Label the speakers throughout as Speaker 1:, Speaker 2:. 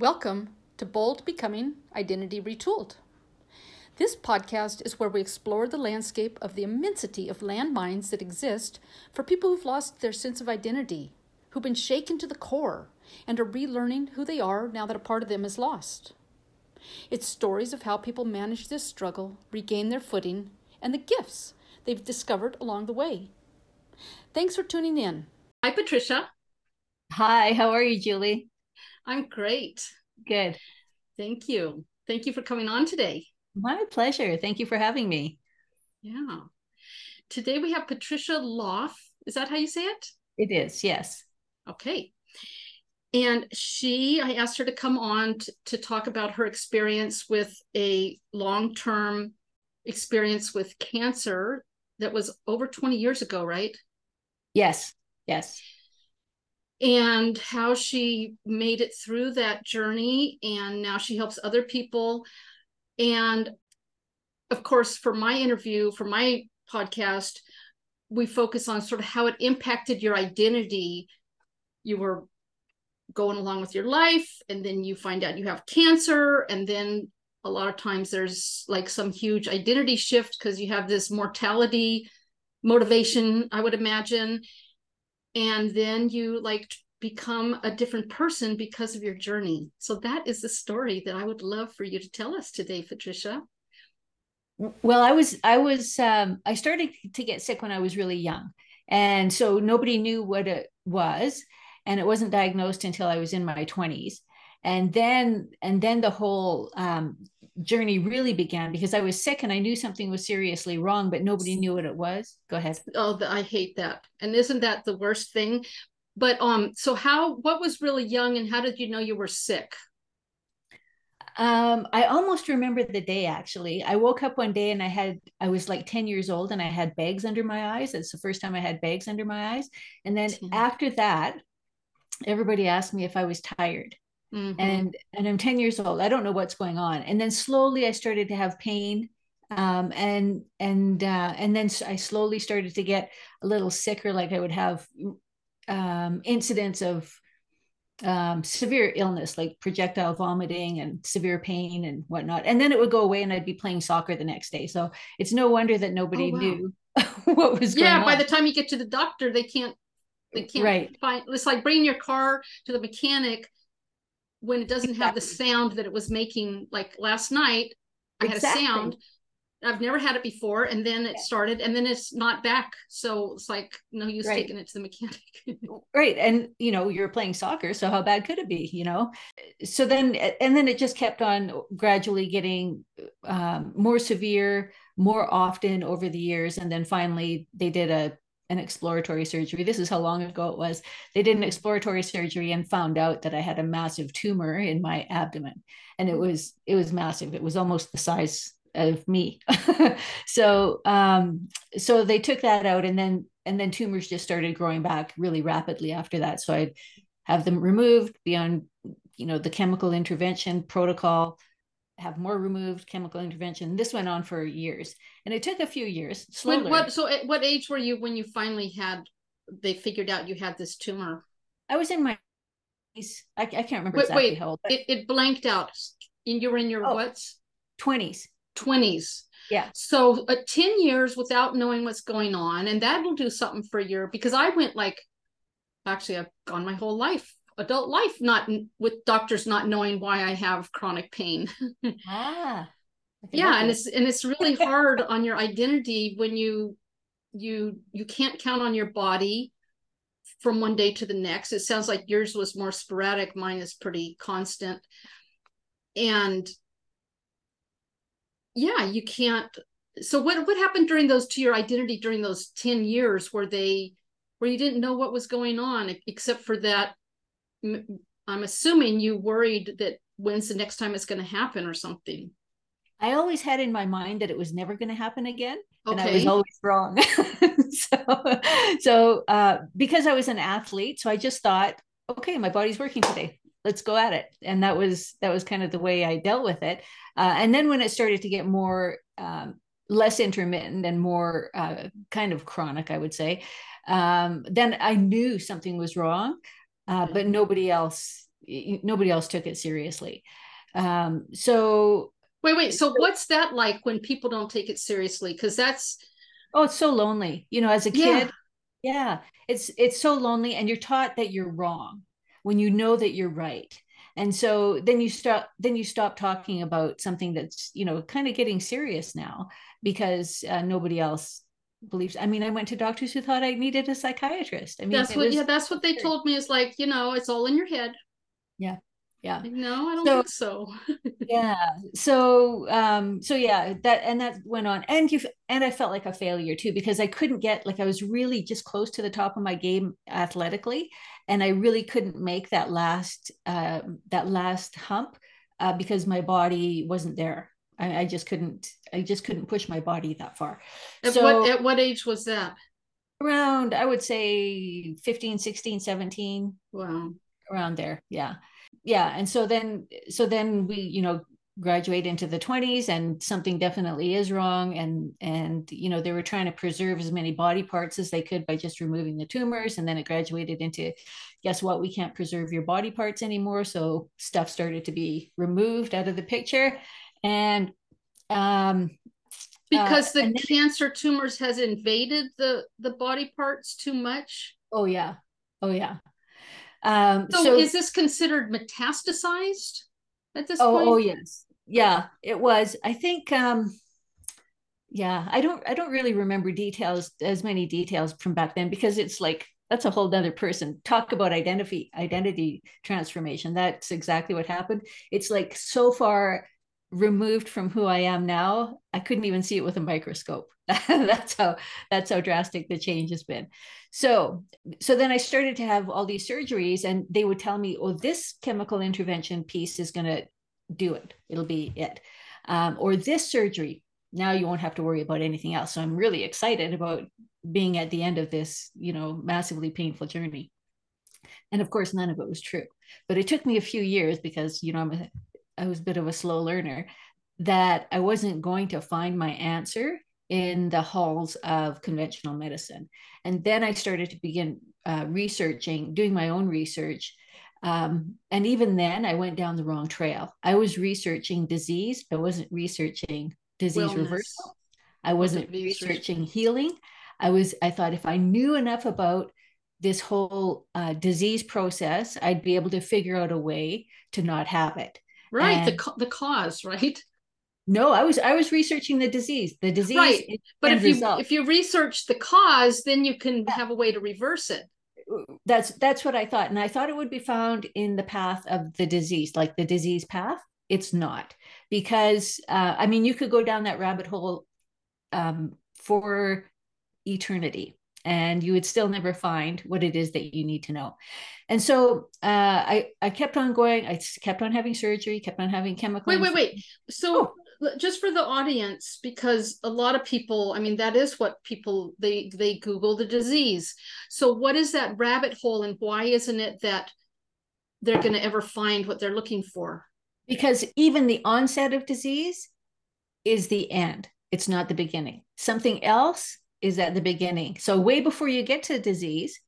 Speaker 1: Welcome to Bold Becoming Identity Retooled. This podcast is where we explore the landscape of the immensity of landmines that exist for people who've lost their sense of identity, who've been shaken to the core, and are relearning who they are now that a part of them is lost. It's stories of how people manage this struggle, regain their footing, and the gifts they've discovered along the way. Thanks for tuning in. Hi, Patricia.
Speaker 2: Hi, how are you, Julie?
Speaker 1: I'm great.
Speaker 2: Good.
Speaker 1: Thank you. Thank you for coming on today.
Speaker 2: My pleasure. Thank you for having me.
Speaker 1: Yeah. Today we have Patricia Loff. Is that how you say it?
Speaker 2: It is, yes.
Speaker 1: Okay. And she, I asked her to come on t- to talk about her experience with a long term experience with cancer that was over 20 years ago, right?
Speaker 2: Yes, yes
Speaker 1: and how she made it through that journey and now she helps other people. And of course for my interview for my podcast we focus on sort of how it impacted your identity. You were going along with your life and then you find out you have cancer and then a lot of times there's like some huge identity shift because you have this mortality motivation i would imagine and then you like become a different person because of your journey. So that is the story that I would love for you to tell us today, Patricia.
Speaker 2: Well, I was I was um, I started to get sick when I was really young, and so nobody knew what it was, and it wasn't diagnosed until I was in my twenties, and then and then the whole um, journey really began because I was sick and I knew something was seriously wrong, but nobody knew what it was. Go ahead.
Speaker 1: Oh, I hate that. And isn't that the worst thing? But um, so how? What was really young, and how did you know you were sick?
Speaker 2: Um, I almost remember the day actually. I woke up one day and I had I was like 10 years old and I had bags under my eyes. It's the first time I had bags under my eyes. And then mm-hmm. after that, everybody asked me if I was tired. Mm-hmm. And and I'm 10 years old. I don't know what's going on. And then slowly I started to have pain. Um, and and uh, and then I slowly started to get a little sicker, like I would have um, incidents of um, severe illness, like projectile vomiting and severe pain and whatnot. And then it would go away, and I'd be playing soccer the next day. So it's no wonder that nobody oh, wow. knew what was
Speaker 1: yeah going on. Yeah, by the time you get to the doctor they can't they can't right. find it's like bringing your car to the mechanic when it doesn't exactly. have the sound that it was making like last night i exactly. had a sound i've never had it before and then it yeah. started and then it's not back so it's like no use right. taking it to the mechanic
Speaker 2: right and you know you're playing soccer so how bad could it be you know so then and then it just kept on gradually getting um, more severe more often over the years and then finally they did a an exploratory surgery. This is how long ago it was. They did an exploratory surgery and found out that I had a massive tumor in my abdomen, and it was it was massive. It was almost the size of me. so um, so they took that out, and then and then tumors just started growing back really rapidly after that. So I'd have them removed, beyond you know the chemical intervention protocol have more removed chemical intervention. This went on for years, and it took a few years.
Speaker 1: Slowly. When, what? So, at what age were you when you finally had? They figured out you had this tumor.
Speaker 2: I was in my. I, I can't remember wait, exactly
Speaker 1: wait,
Speaker 2: how old.
Speaker 1: It, it blanked out. And you were in your oh, what?
Speaker 2: Twenties.
Speaker 1: Twenties.
Speaker 2: Yeah.
Speaker 1: So, uh, ten years without knowing what's going on, and that'll do something for your. Because I went like, actually, I've gone my whole life adult life not with doctors not knowing why i have chronic pain. Ah yeah and it's and it's really hard on your identity when you you you can't count on your body from one day to the next. It sounds like yours was more sporadic. Mine is pretty constant. And yeah you can't so what what happened during those to your identity during those 10 years where they where you didn't know what was going on except for that I'm assuming you worried that when's the next time it's going to happen or something.
Speaker 2: I always had in my mind that it was never going to happen again. Okay. And I was always wrong. so, so uh, because I was an athlete, so I just thought, okay, my body's working today. Let's go at it. And that was that was kind of the way I dealt with it. Uh, and then when it started to get more um, less intermittent and more uh, kind of chronic, I would say, um, then I knew something was wrong uh, but nobody else nobody else took it seriously. Um, so
Speaker 1: wait, wait. So what's that like when people don't take it seriously? Because that's
Speaker 2: oh, it's so lonely. You know, as a kid, yeah. yeah, it's it's so lonely, and you're taught that you're wrong when you know that you're right and so then you stop then you stop talking about something that's you know kind of getting serious now because uh, nobody else believes i mean i went to doctors who thought i needed a psychiatrist. I mean
Speaker 1: that's what was, yeah that's what they told me is like you know it's all in your head.
Speaker 2: Yeah yeah.
Speaker 1: No i don't so, think so.
Speaker 2: Yeah so um so yeah that and that went on. And you and i felt like a failure too because i couldn't get like i was really just close to the top of my game athletically and i really couldn't make that last uh that last hump uh, because my body wasn't there I, I just couldn't i just couldn't push my body that far.
Speaker 1: At so, what at what age was that?
Speaker 2: Around i would say 15 16 17
Speaker 1: wow.
Speaker 2: Around there yeah. Yeah and so then so then we you know graduate into the 20s and something definitely is wrong and and you know they were trying to preserve as many body parts as they could by just removing the tumors and then it graduated into guess what we can't preserve your body parts anymore. So stuff started to be removed out of the picture and um
Speaker 1: because uh, the cancer tumors has invaded the the body parts too much
Speaker 2: oh yeah oh yeah um,
Speaker 1: so, so, is this considered metastasized at this
Speaker 2: oh,
Speaker 1: point?
Speaker 2: Oh yes, yeah, it was. I think. Um, yeah, I don't. I don't really remember details as many details from back then because it's like that's a whole other person. Talk about identity identity transformation. That's exactly what happened. It's like so far removed from who I am now, I couldn't even see it with a microscope. that's how that's how drastic the change has been. So so then I started to have all these surgeries and they would tell me, oh, this chemical intervention piece is going to do it. It'll be it. Um, or this surgery, now you won't have to worry about anything else. So I'm really excited about being at the end of this, you know, massively painful journey. And of course, none of it was true. But it took me a few years because, you know, I'm a I was a bit of a slow learner, that I wasn't going to find my answer in the halls of conventional medicine. And then I started to begin uh, researching, doing my own research. Um, and even then, I went down the wrong trail. I was researching disease, I wasn't researching disease Wellness. reversal. I wasn't researching healing. I was, I thought if I knew enough about this whole uh, disease process, I'd be able to figure out a way to not have it
Speaker 1: right and the the cause right?
Speaker 2: No i was i was researching the disease. The disease
Speaker 1: right but if result. you if you research the cause then you can yeah. have a way to reverse it.
Speaker 2: That's that's what i thought and i thought it would be found in the path of the disease like the disease path. It's not because uh, i mean you could go down that rabbit hole um, for eternity and you would still never find what it is that you need to know. And so uh, I I kept on going. I kept on having surgery, kept on having chemical.
Speaker 1: Wait, wait, wait. So oh. just for the audience, because a lot of people, I mean, that is what people they they Google the disease. So what is that rabbit hole, and why isn't it that they're going to ever find what they're looking for?
Speaker 2: Because even the onset of disease is the end. It's not the beginning. Something else is at the beginning. So way before you get to disease,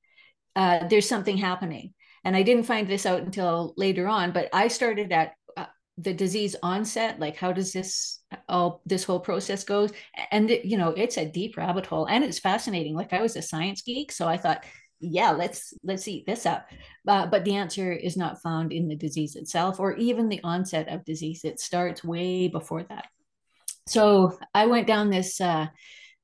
Speaker 2: uh, there's something happening. And I didn't find this out until later on, but I started at uh, the disease onset. Like, how does this all this whole process goes? And it, you know, it's a deep rabbit hole, and it's fascinating. Like, I was a science geek, so I thought, yeah, let's let's eat this up. Uh, but the answer is not found in the disease itself, or even the onset of disease. It starts way before that. So I went down this. Uh,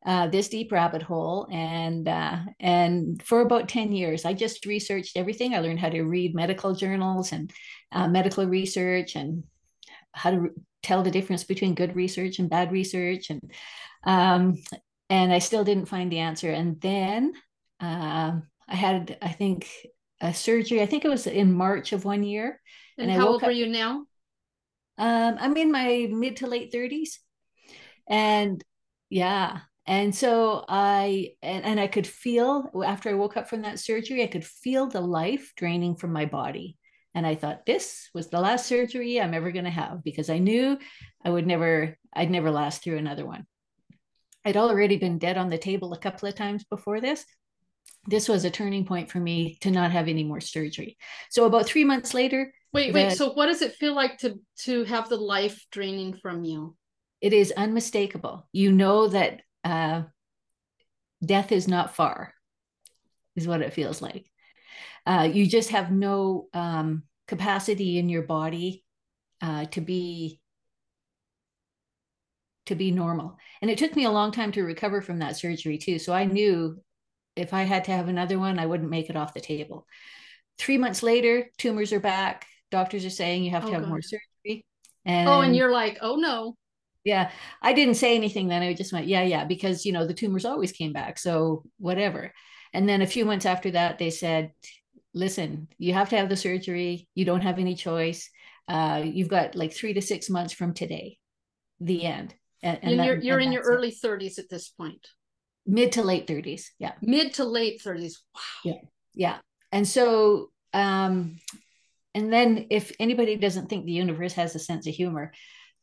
Speaker 2: uh, this deep rabbit hole and uh, and for about 10 years i just researched everything. I learned how to read medical journals and uh, medical research and how to re- tell the difference between good research and bad research and um, and i still didn't find the answer. And then um, i had i think a surgery. I think it was in march of one year
Speaker 1: and, and how old up, were you now?
Speaker 2: Um, i'm in my mid to late 30s and yeah and so i and, and i could feel after i woke up from that surgery i could feel the life draining from my body and i thought this was the last surgery i'm ever going to have because i knew i would never i'd never last through another one i'd already been dead on the table a couple of times before this this was a turning point for me to not have any more surgery so about three months later
Speaker 1: Wait, wait. So what does it feel like to to have the life draining from you?
Speaker 2: It is unmistakable. You know that uh, death is not far, is what it feels like. Uh, you just have no um, capacity in your body uh, to be to be normal. And it took me a long time to recover from that surgery too. So I knew if I had to have another one, I wouldn't make it off the table. Three months later, tumors are back. Doctors are saying you have to oh, have God. more surgery.
Speaker 1: And oh, and you're like, oh no.
Speaker 2: Yeah. I didn't say anything then. I just went, yeah, yeah, because you know, the tumors always came back. So whatever. And then a few months after that, they said, listen, you have to have the surgery. You don't have any choice. Uh, you've got like three to six months from today, the end.
Speaker 1: And, and, and you're, you're in your early 30s at this point.
Speaker 2: Mid to late 30s. Yeah.
Speaker 1: Mid to late 30s. Wow.
Speaker 2: Yeah. Yeah. And so, um, and then if anybody doesn't think the universe has a sense of humor,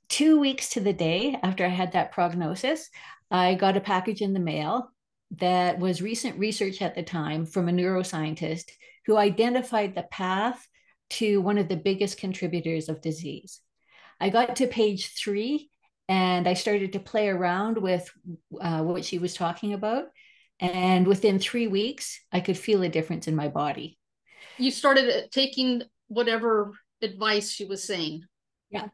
Speaker 2: two weeks to the day after I had that prognosis, I got a package in the mail that was recent research at the time from a neuroscientist who identified the path to one of the biggest contributors of disease. I got to page three and I started to play around with uh, what she was talking about. And within three weeks, I could feel a difference in my body.
Speaker 1: You started taking whatever advice she was saying.
Speaker 2: Yeah.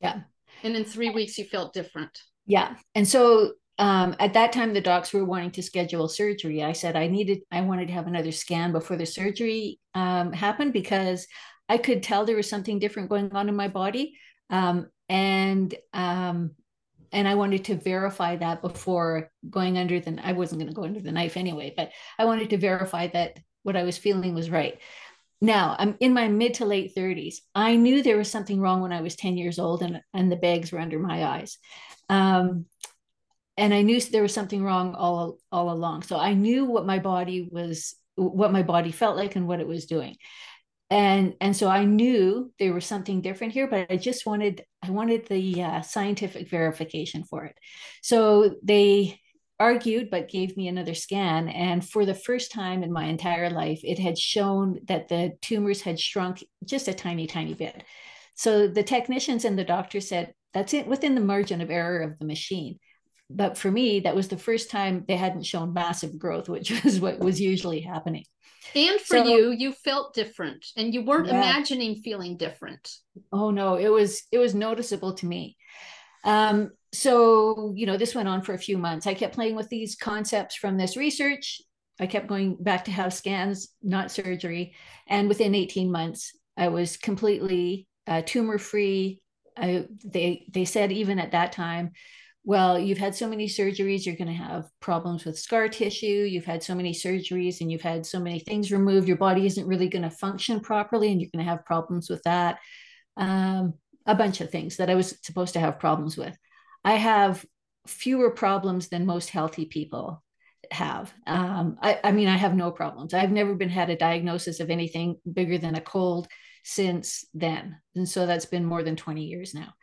Speaker 2: Yeah.
Speaker 1: And in three weeks, you felt different.
Speaker 2: Yeah. And so um, at that time, the docs were wanting to schedule surgery. I said I needed, I wanted to have another scan before the surgery um, happened because I could tell there was something different going on in my body. Um, and um, and I wanted to verify that before going under the. I wasn't going to go under the knife anyway, but I wanted to verify that what I was feeling was right. Now I'm in my mid to late 30s. I knew there was something wrong when I was 10 years old, and and the bags were under my eyes. Um, and I knew there was something wrong all all along. So I knew what my body was, what my body felt like, and what it was doing and and so i knew there was something different here but i just wanted i wanted the uh, scientific verification for it so they argued but gave me another scan and for the first time in my entire life it had shown that the tumors had shrunk just a tiny tiny bit so the technicians and the doctor said that's it within the margin of error of the machine but for me that was the first time they hadn't shown massive growth which was what was usually happening
Speaker 1: and for so, you, you felt different and you weren't yeah. imagining feeling different.
Speaker 2: Oh no, it was it was noticeable to me. Um, so you know, this went on for a few months. I kept playing with these concepts from this research. I kept going back to have scans, not surgery, and within 18 months, I was completely uh, tumor free. they they said even at that time well, you've had so many surgeries, you're going to have problems with scar tissue. You've had so many surgeries and you've had so many things removed. Your body isn't really going to function properly and you're going to have problems with that. Um, a bunch of things that I was supposed to have problems with. I have fewer problems than most healthy people have. Um, I, I mean, I have no problems. I've never been had a diagnosis of anything bigger than a cold since then. And so that's been more than 20 years now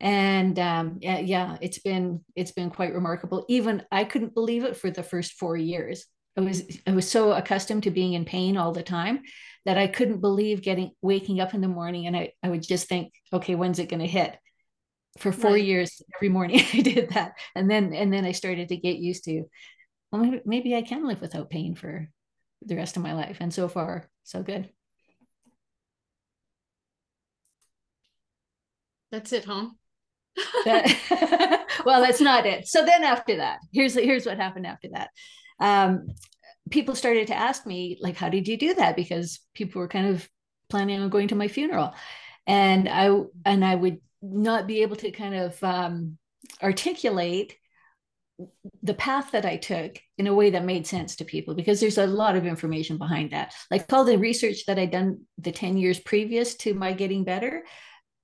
Speaker 2: and um, yeah, yeah, it's been it's been quite remarkable. Even I couldn't believe it for the first four years. I was I was so accustomed to being in pain all the time that I couldn't believe getting waking up in the morning and I, I would just think, okay, when's it going to hit? For four right. years, every morning I did that, and then and then I started to get used to, well, maybe, maybe I can live without pain for the rest of my life, and so far, so good.
Speaker 1: That's it, huh?
Speaker 2: that, well, that's not it. So then after that, here's here's what happened after that. Um, people started to ask me like, how did you do that? Because people were kind of planning on going to my funeral, and I and I would not be able to kind of um, articulate the path that I took in a way that made sense to people because there's a lot of information behind that. Like all the research that I'd done the 10 years previous to my getting better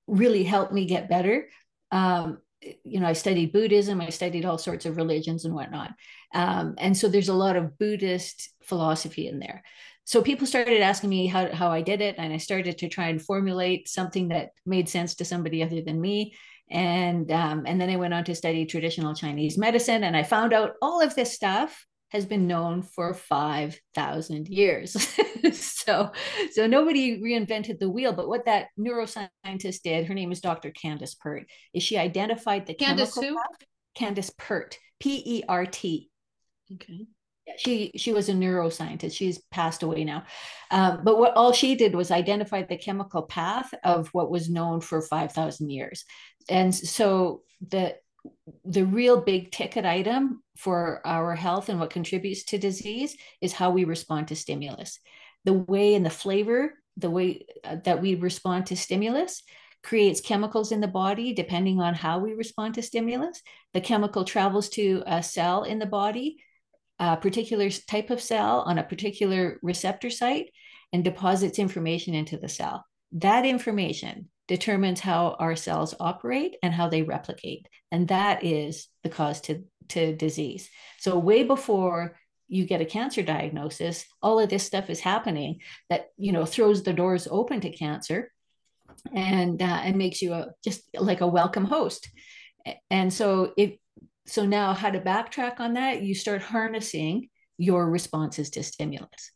Speaker 2: really helped me get better um, you know, I studied Buddhism, I studied all sorts of religions and whatnot. Um, and so there's a lot of Buddhist philosophy in there. So people started asking me how, how I did it, and I started to try and formulate something that made sense to somebody other than me. And um, and then I went on to study traditional Chinese medicine, and I found out all of this stuff has been known for 5,000 years. so so nobody reinvented the wheel but what that neuroscientist did her name is dr candace pert is she identified the
Speaker 1: candace who?
Speaker 2: Candace pert p-e-r-t
Speaker 1: okay.
Speaker 2: She she was a neuroscientist. She's passed away now. Um, but what all she did was identify the chemical path of what was known for 5000 years. And so the the real big ticket item for our health and what contributes to disease is how we respond to stimulus the way and the flavor the way uh, that we respond to stimulus creates chemicals in the body depending on how we respond to stimulus the chemical travels to a cell in the body a particular type of cell on a particular receptor site and deposits information into the cell. That information determines how our cells operate and how they replicate. And that is the cause to, to disease. So, way before you get a cancer diagnosis, all of this stuff is happening that, you know, throws the doors open to cancer and, uh, and makes you a, just like a welcome host. And so, if so now how to backtrack on that you start harnessing your responses to stimulus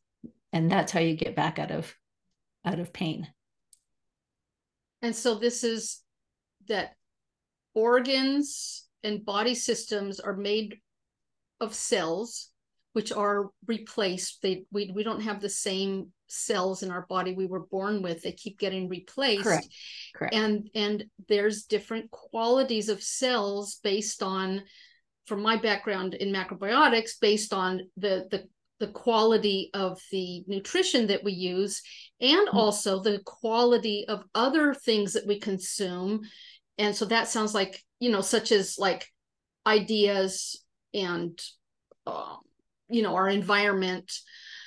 Speaker 2: and that's how you get back out of out of pain
Speaker 1: and so this is that organs and body systems are made of cells which are replaced. They we, we don't have the same cells in our body we were born with. They keep getting replaced.
Speaker 2: Correct. Correct.
Speaker 1: And and there's different qualities of cells based on from my background in macrobiotics based on the the the quality of the nutrition that we use and mm-hmm. also the quality of other things that we consume. And so that sounds like you know such as like ideas and um, you know our environment.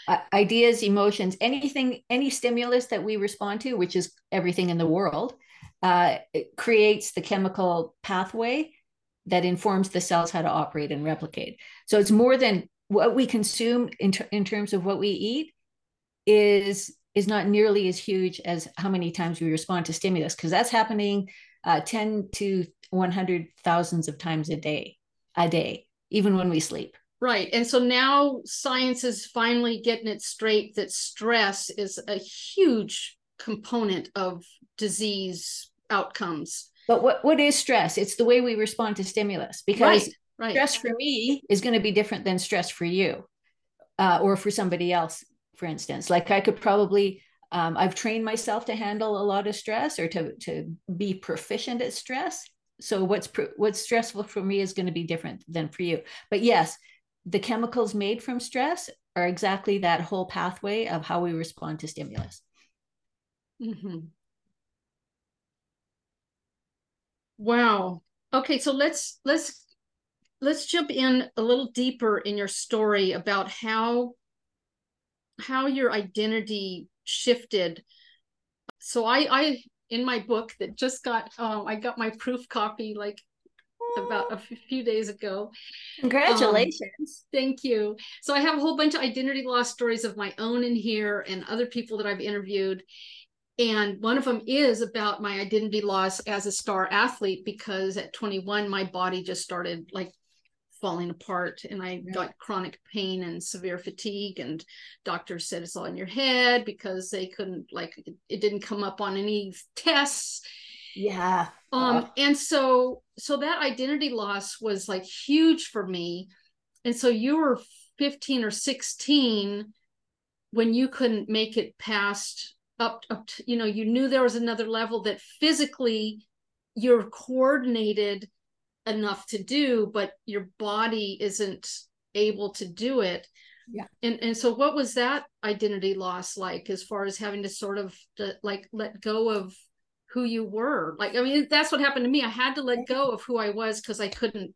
Speaker 2: Uh, ideas emotions anything any stimulus that we respond to which is everything in the world uh, creates the chemical pathway that informs the cells how to operate and replicate. So it's more than what we consume in, ter- in terms of what we eat is is not nearly as huge as how many times we respond to stimulus because that's happening uh, 10 to 100 thousands of times a day a day even when we sleep
Speaker 1: Right. And so now science is finally getting it straight that stress is a huge component of disease outcomes.
Speaker 2: But what, what is stress? It's the way we respond to stimulus because right, right. stress for me is going to be different than stress for you uh, or for somebody else, for instance. Like I could probably, um, I've trained myself to handle a lot of stress or to, to be proficient at stress. So what's what's stressful for me is going to be different than for you. But yes, the chemicals made from stress are exactly that whole pathway of how we respond to stimulus.
Speaker 1: Mm-hmm. Wow. Okay, so let's let's let's jump in a little deeper in your story about how how your identity shifted. So I I in my book that just got um, I got my proof copy like about a few days ago.
Speaker 2: Congratulations. Um,
Speaker 1: thank you. So I have a whole bunch of identity loss stories of my own in here and other people that I've interviewed. And one of them is about my identity loss as a star athlete because at 21, my body just started like falling apart and I yeah. got chronic pain and severe fatigue. And doctors said it's all in your head because they couldn't, like, it, didn't come up on any tests
Speaker 2: yeah
Speaker 1: um and so so that identity loss was like huge for me and so you were 15 or 16 when you couldn't make it past up up to, you know you knew there was another level that physically you're coordinated enough to do but your body isn't able to do it
Speaker 2: yeah
Speaker 1: and and so what was that identity loss like as far as having to sort of to, like let go of who you were. Like, I mean, that's what happened to me. I had to let go of who I was because I couldn't.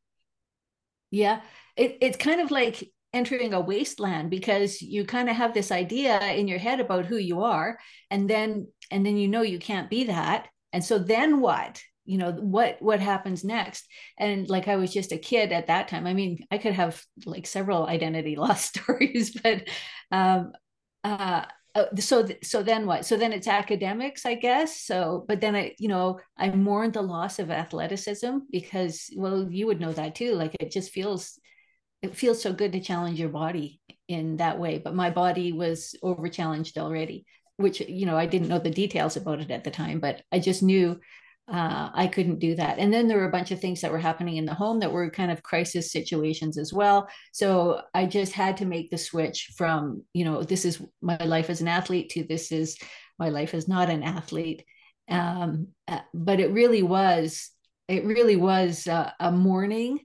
Speaker 2: Yeah. It, it's kind of like entering a wasteland because you kind of have this idea in your head about who you are and then and then you know you can't be that and so then what you know what what happens next? And like i was just a kid at that time. I mean i could have like several identity loss stories but um uh uh, so so then what? So then it's academics i guess. So but then i you know i mourn the loss of athleticism because well you would know that too. Like it just feels it feels so good to challenge your body in that way but my body was over challenged already which you know i didn't know the details about it at the time but i just knew uh, i couldn't do that. And then there were a bunch of things that were happening in the home that were kind of crisis situations as well. So i just had to make the switch from you know this is my life as an athlete to this is my life as not an athlete. Um, uh, but it really was it really was uh, a mourning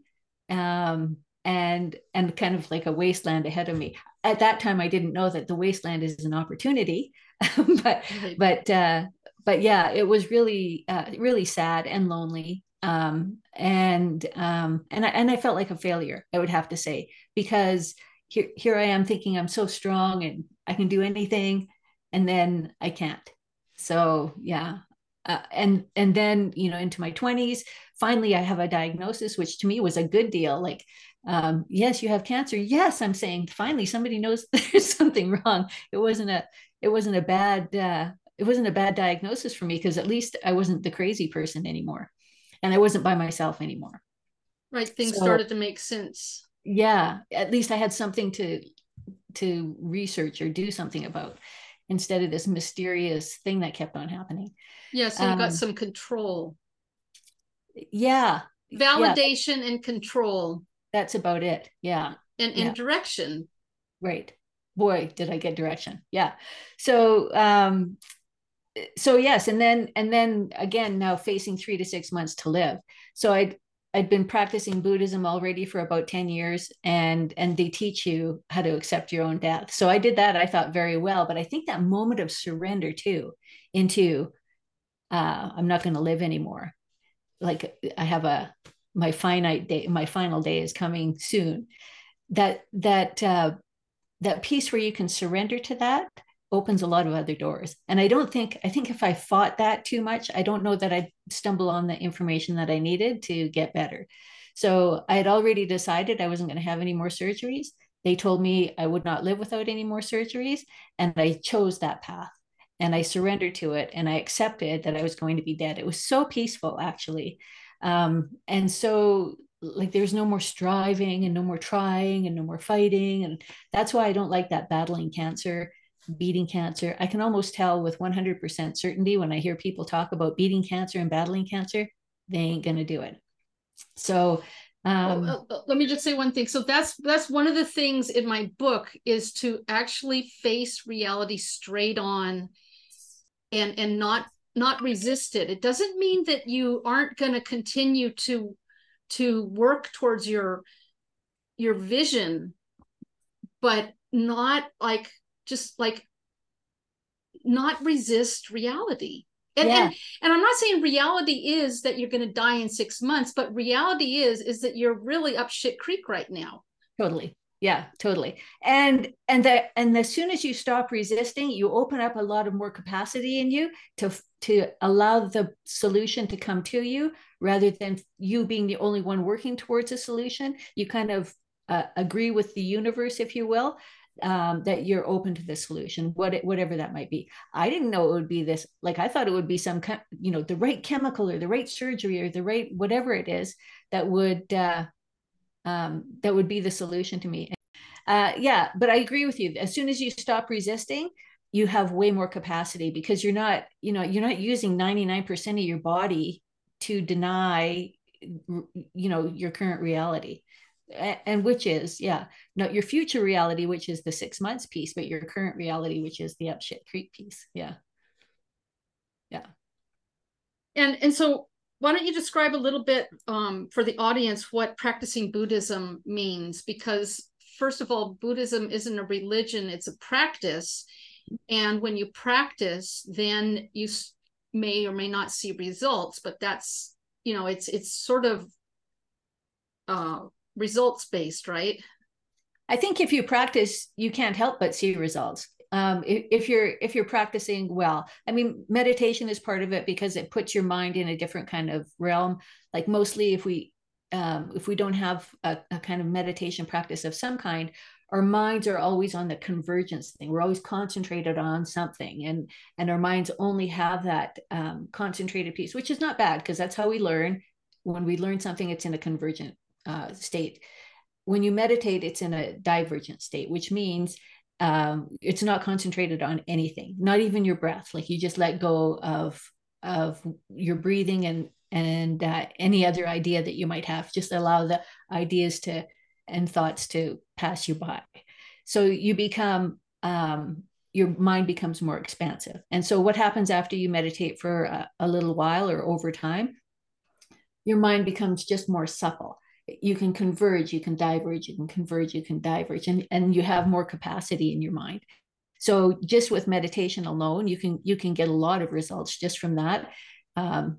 Speaker 2: um, and and kind of like a wasteland ahead of me. At that time i didn't know that the wasteland is an opportunity but but uh but yeah it was really uh really sad and lonely. Um and um and I, and I felt like a failure i would have to say because here here i am thinking i'm so strong and i can do anything and then i can't. So yeah uh, and and then you know into my 20s finally i have a diagnosis which to me was a good deal like um, yes you have cancer. Yes i'm saying finally somebody knows there's something wrong. It wasn't a it wasn't a bad uh, it wasn't a bad diagnosis for me because at least i wasn't the crazy person anymore. And i wasn't by myself anymore.
Speaker 1: Right things so, started to make sense.
Speaker 2: Yeah at least i had something to to research or do something about instead of this mysterious thing that kept on happening.
Speaker 1: Yeah so you um, got some control.
Speaker 2: Yeah
Speaker 1: validation yeah. and control.
Speaker 2: That's about it yeah.
Speaker 1: And, and
Speaker 2: yeah.
Speaker 1: direction
Speaker 2: right. Boy did i get direction. Yeah. So um so yes and then and then again now facing three to six months to live. So i'd i'd been practicing buddhism already for about 10 years and and they teach you how to accept your own death. So i did that i thought very well but i think that moment of surrender too into uh, i'm not going to live anymore. Like i have a my finite day my final day is coming soon. That that uh, that piece where you can surrender to that opens a lot of other doors. And i don't think i think if i fought that too much i don't know that i'd stumble on the information that i needed to get better. So i had already decided i wasn't going to have any more surgeries. They told me i would not live without any more surgeries and i chose that path. And i surrendered to it and i accepted that i was going to be dead. It was so peaceful actually. Um, and so like there's no more striving and no more trying and no more fighting. And that's why i don't like that battling cancer beating cancer. I can almost tell with 100% certainty when i hear people talk about beating cancer and battling cancer they ain't going to do it. So um,
Speaker 1: let me just say one thing. So that's that's one of the things in my book is to actually face reality straight on and and not not resist it. It doesn't mean that you aren't going to continue to to work towards your your vision but not like just like not resist reality. And, yeah. and and i'm not saying reality is that you're going to die in six months but reality is is that you're really up shit creek right now.
Speaker 2: Totally. Yeah totally. And and that and as soon as you stop resisting you open up a lot of more capacity in you to to allow the solution to come to you rather than you being the only one working towards a solution. You kind of uh, agree with the universe if you will um, that you're open to the solution what it, whatever that might be. I didn't know it would be this like i thought it would be some you know the right chemical or the right surgery or the right whatever it is that would uh, um, that would be the solution to me. Uh, yeah but i agree with you. As soon as you stop resisting you have way more capacity because you're not you know you're not using 99% of your body to deny you know your current reality and which is yeah not your future reality which is the six months piece but your current reality which is the up shit creek piece. Yeah. Yeah.
Speaker 1: And and so why don't you describe a little bit um, for the audience what practicing buddhism means? Because first of all buddhism isn't a religion it's a practice. And when you practice then you may or may not see results but that's you know it's it's sort of uh results based right?
Speaker 2: I think if you practice you can't help but see results. Um, if, if, you're if you're practicing well i mean meditation is part of it because it puts your mind in a different kind of realm. Like mostly if we um, if we don't have a, a kind of meditation practice of some kind our minds are always on the convergence thing. We're always concentrated on something and and our minds only have that um, concentrated piece which is not bad because that's how we learn. When we learn something it's in a convergent uh, state when you meditate, it's in a divergent state, which means um, it's not concentrated on anything, not even your breath. Like you just let go of of your breathing and and uh, any other idea that you might have. Just allow the ideas to and thoughts to pass you by. So you become um, your mind becomes more expansive. And so what happens after you meditate for a, a little while or over time? Your mind becomes just more supple you can converge, you can diverge, you can converge, you can diverge, and, and you have more capacity in your mind. So just with meditation alone, you can you can get a lot of results just from that. Um,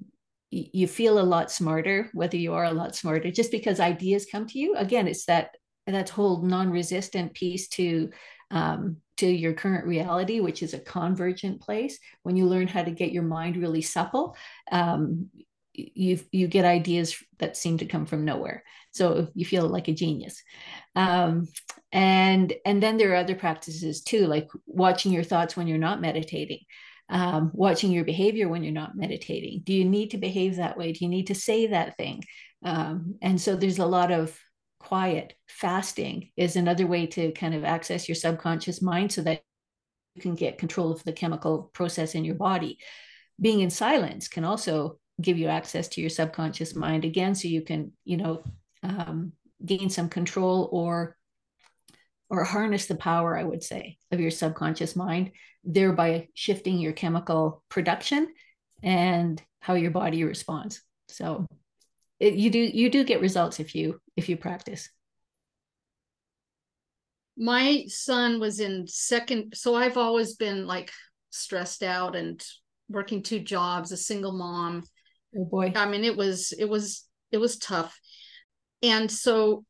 Speaker 2: you feel a lot smarter, whether you are a lot smarter, just because ideas come to you. Again, it's that that whole non-resistant piece to um, to your current reality, which is a convergent place. When you learn how to get your mind really supple, um, you you get ideas that seem to come from nowhere. So you feel like a genius. Um, and and then there are other practices too like watching your thoughts when you're not meditating. Um, watching your behavior when you're not meditating. Do you need to behave that way? Do you need to say that thing? Um, and so there's a lot of quiet fasting is another way to kind of access your subconscious mind so that you can get control of the chemical process in your body. Being in silence can also give you access to your subconscious mind again so you can you know um, gain some control or or harness the power i would say of your subconscious mind thereby shifting your chemical production and how your body responds. So it, you do you do get results if you if you practice.
Speaker 1: My son was in second so i've always been like stressed out and working two jobs a single mom
Speaker 2: Oh boy.
Speaker 1: I mean, it was it was it was tough. And so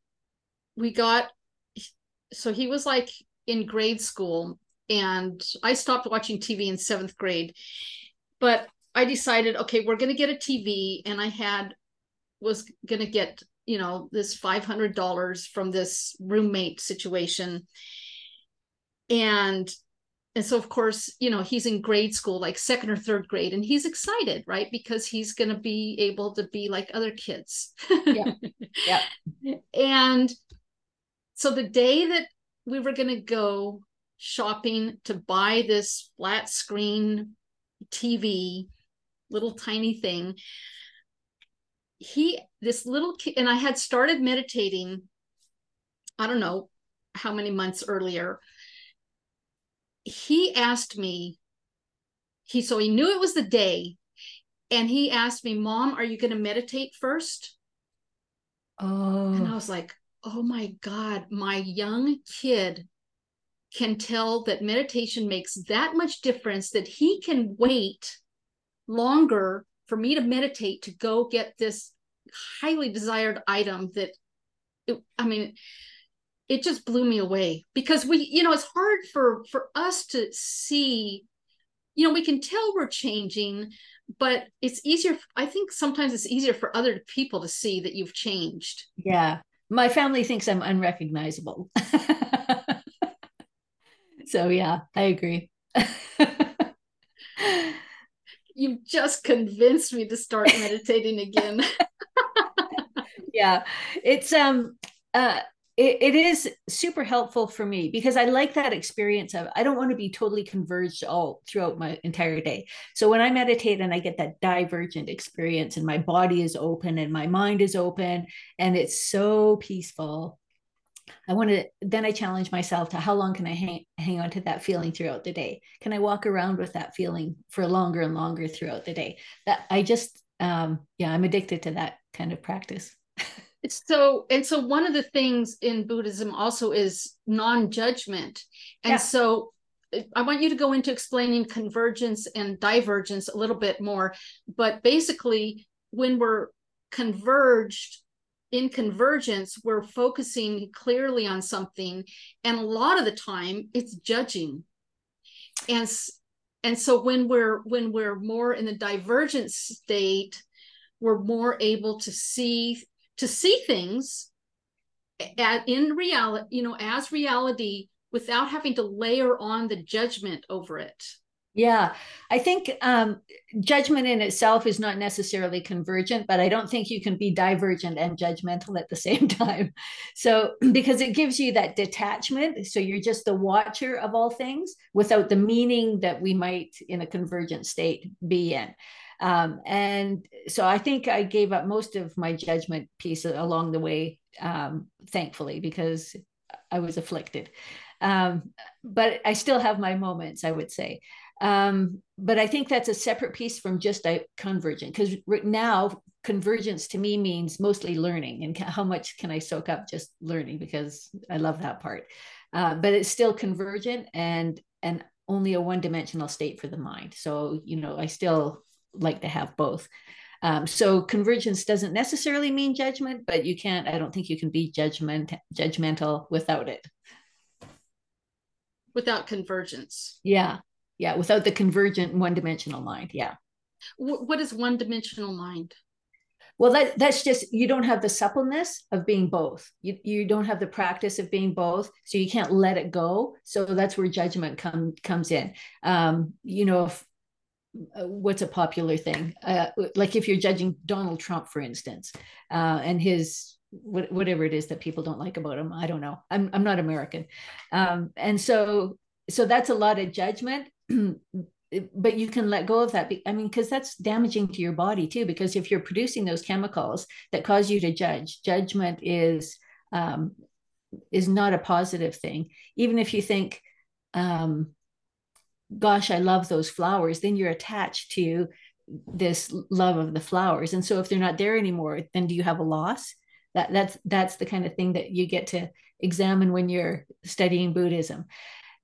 Speaker 1: we got so he was like in grade school and I stopped watching TV in 7th grade. But I decided, okay, we're going to get a TV and I had was going to get, you know, this $500 from this roommate situation. And and so of course you know he's in grade school like second or third grade and he's excited right? Because he's going to be able to be like other kids.
Speaker 2: Yeah. Yeah.
Speaker 1: And so the day that we were going to go shopping to buy this flat screen tv little tiny thing he this little kid and i had started meditating i don't know how many months earlier he asked me, he so he knew it was the day, and he asked me, Mom, are you going to meditate first?
Speaker 2: Oh.
Speaker 1: And I oh. was like, oh my God, my young kid can tell that meditation makes that much difference that he can wait longer for me to meditate to go get this highly desired item that it, I mean it just blew me away because we you know it's hard for for us to see you know we can tell we're changing but it's easier i think sometimes it's easier for other people to see that you've changed.
Speaker 2: Yeah. My family thinks i'm unrecognizable. So yeah i agree.
Speaker 1: You just convinced me to start meditating again.
Speaker 2: Yeah. It's um uh it, it is super helpful for me because I like that experience of I don't want to be totally converged all throughout my entire day. So when I meditate and I get that divergent experience and my body is open and my mind is open and it's so peaceful. I want to then I challenge myself to how long can I hang hang on to that feeling throughout the day? Can I walk around with that feeling for longer and longer throughout the day? That I just um yeah, I'm addicted to that kind of practice.
Speaker 1: so and so one of the things in buddhism also is non-judgment. And
Speaker 2: Yeah.
Speaker 1: so i want you to go into explaining convergence and divergence a little bit more. But basically when we're converged in convergence we're focusing clearly on something. And a lot of the time it's judging. And and so when we're when we're more in the divergent state we're more able to see to see things at, in reality, you know, as reality without having to layer on the judgment over it.
Speaker 2: Yeah, I think um, judgment in itself is not necessarily convergent, but I don't think you can be divergent and judgmental at the same time. So, because it gives you that detachment. So, you're just the watcher of all things without the meaning that we might in a convergent state be in. Um, and so, I think I gave up most of my judgment piece along the way, um, thankfully, because I was afflicted. Um, but I still have my moments, I would say. Um, but I think that's a separate piece from just a convergent because now convergence to me means mostly learning and how much can I soak up just learning because I love that part. Uh, but it's still convergent and and only a one dimensional state for the mind. So you know I still like to have both. Um, so convergence doesn't necessarily mean judgment, but you can't. I don't think you can be judgment judgmental without it.
Speaker 1: Without convergence.
Speaker 2: Yeah, yeah without the convergent one-dimensional mind yeah
Speaker 1: what is one-dimensional mind
Speaker 2: well that that's just you don't have the suppleness of being both you, you don't have the practice of being both so you can't let it go so that's where judgment come, comes in um, you know if, what's a popular thing? Uh, like if you're judging donald trump for instance uh, and his whatever it is that people don't like about him i don't know. I'm, I'm not american. Um, and so so that's a lot of judgment. But you can let go of that i mean because that's damaging to your body too because if you're producing those chemicals that cause you to judge judgment is um, is not a positive thing. Even if you think um, gosh i love those flowers then you're attached to this love of the flowers. And so if they're not there anymore then do you have a loss? That that's that's the kind of thing that you get to examine when you're studying buddhism.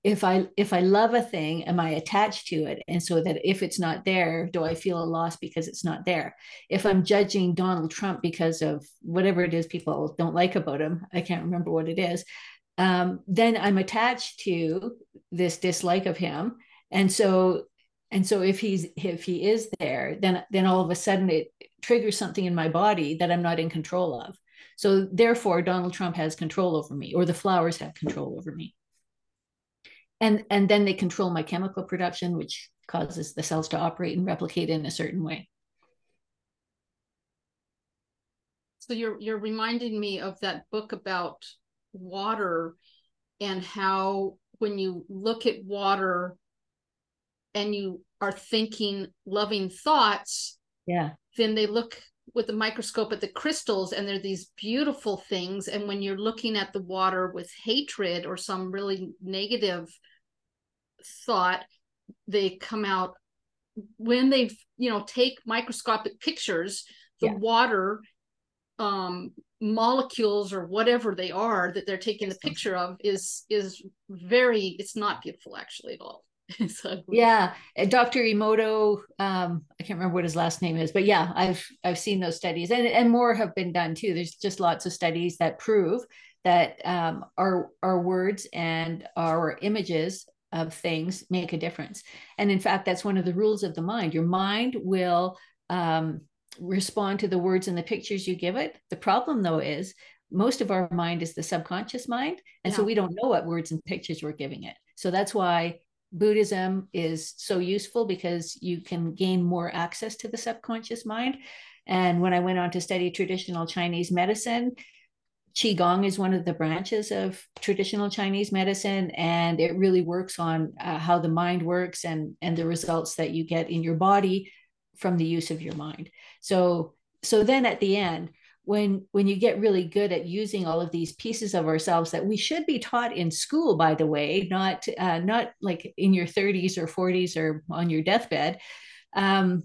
Speaker 2: If i if i love a thing am i attached to it? And so that if it's not there do i feel a loss because it's not there? If i'm judging donald trump because of whatever it is people don't like about him i can't remember what it is um, then i'm attached to this dislike of him and so and so if he's if he is there then then all of a sudden it triggers something in my body that i'm not in control of. So therefore donald trump has control over me or the flowers have control over me. And and then they control my chemical production which causes the cells to operate and replicate in a certain way.
Speaker 1: So you're you're reminding me of that book about water and how when you look at water and you are thinking loving thoughts
Speaker 2: yeah.
Speaker 1: then they look with a microscope at the crystals and they're these beautiful things. And when you're looking at the water with hatred or some really negative thought they come out when they you know take microscopic pictures the yeah. water um molecules or whatever they are that they're taking the picture of is is very it's not beautiful actually at all
Speaker 2: yeah dr emoto um i can't remember what his last name is but yeah i've i've seen those studies and and more have been done too. There's just lots of studies that prove that um, our our words and our images of things make a difference. And in fact that's one of the rules of the mind. Your mind will um, respond to the words and the pictures you give it. The problem though is most of our mind is the subconscious mind and yeah. so we don't know what words and pictures we're giving it. So that's why Buddhism is so useful because you can gain more access to the subconscious mind. And when I went on to study traditional Chinese medicine, Qigong is one of the branches of traditional Chinese medicine, and it really works on uh, how the mind works and, and the results that you get in your body from the use of your mind. So, so then at the end, when when you get really good at using all of these pieces of ourselves that we should be taught in school by the way not uh, not like in your 30s or 40s or on your deathbed. Um,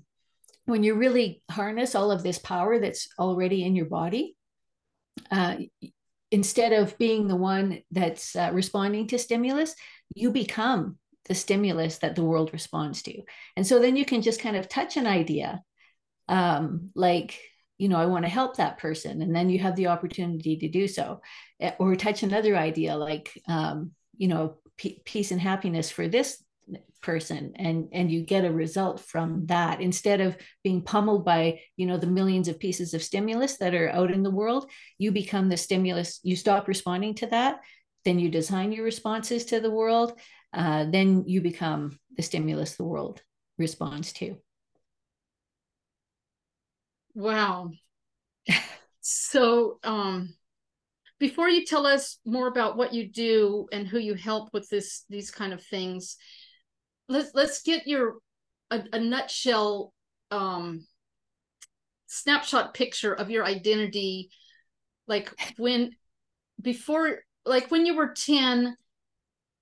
Speaker 2: when you really harness all of this power that's already in your body uh, instead of being the one that's uh, responding to stimulus you become the stimulus that the world responds to. And so then you can just kind of touch an idea um, like you know, I want to help that person. And then you have the opportunity to do so. Eh, or touch another idea like, um, you know, p- peace and happiness for this person and and you get a result from that instead of being pummeled by you know the millions of pieces of stimulus that are out in the world you become the stimulus you stop responding to that then you design your responses to the world uh, then you become the stimulus the world responds to.
Speaker 1: Wow. so, um, before you tell us more about what you do and who you help with this these kind of things, let's let's get your a, a nutshell um, snapshot picture of your identity, like when before, like when you were ten,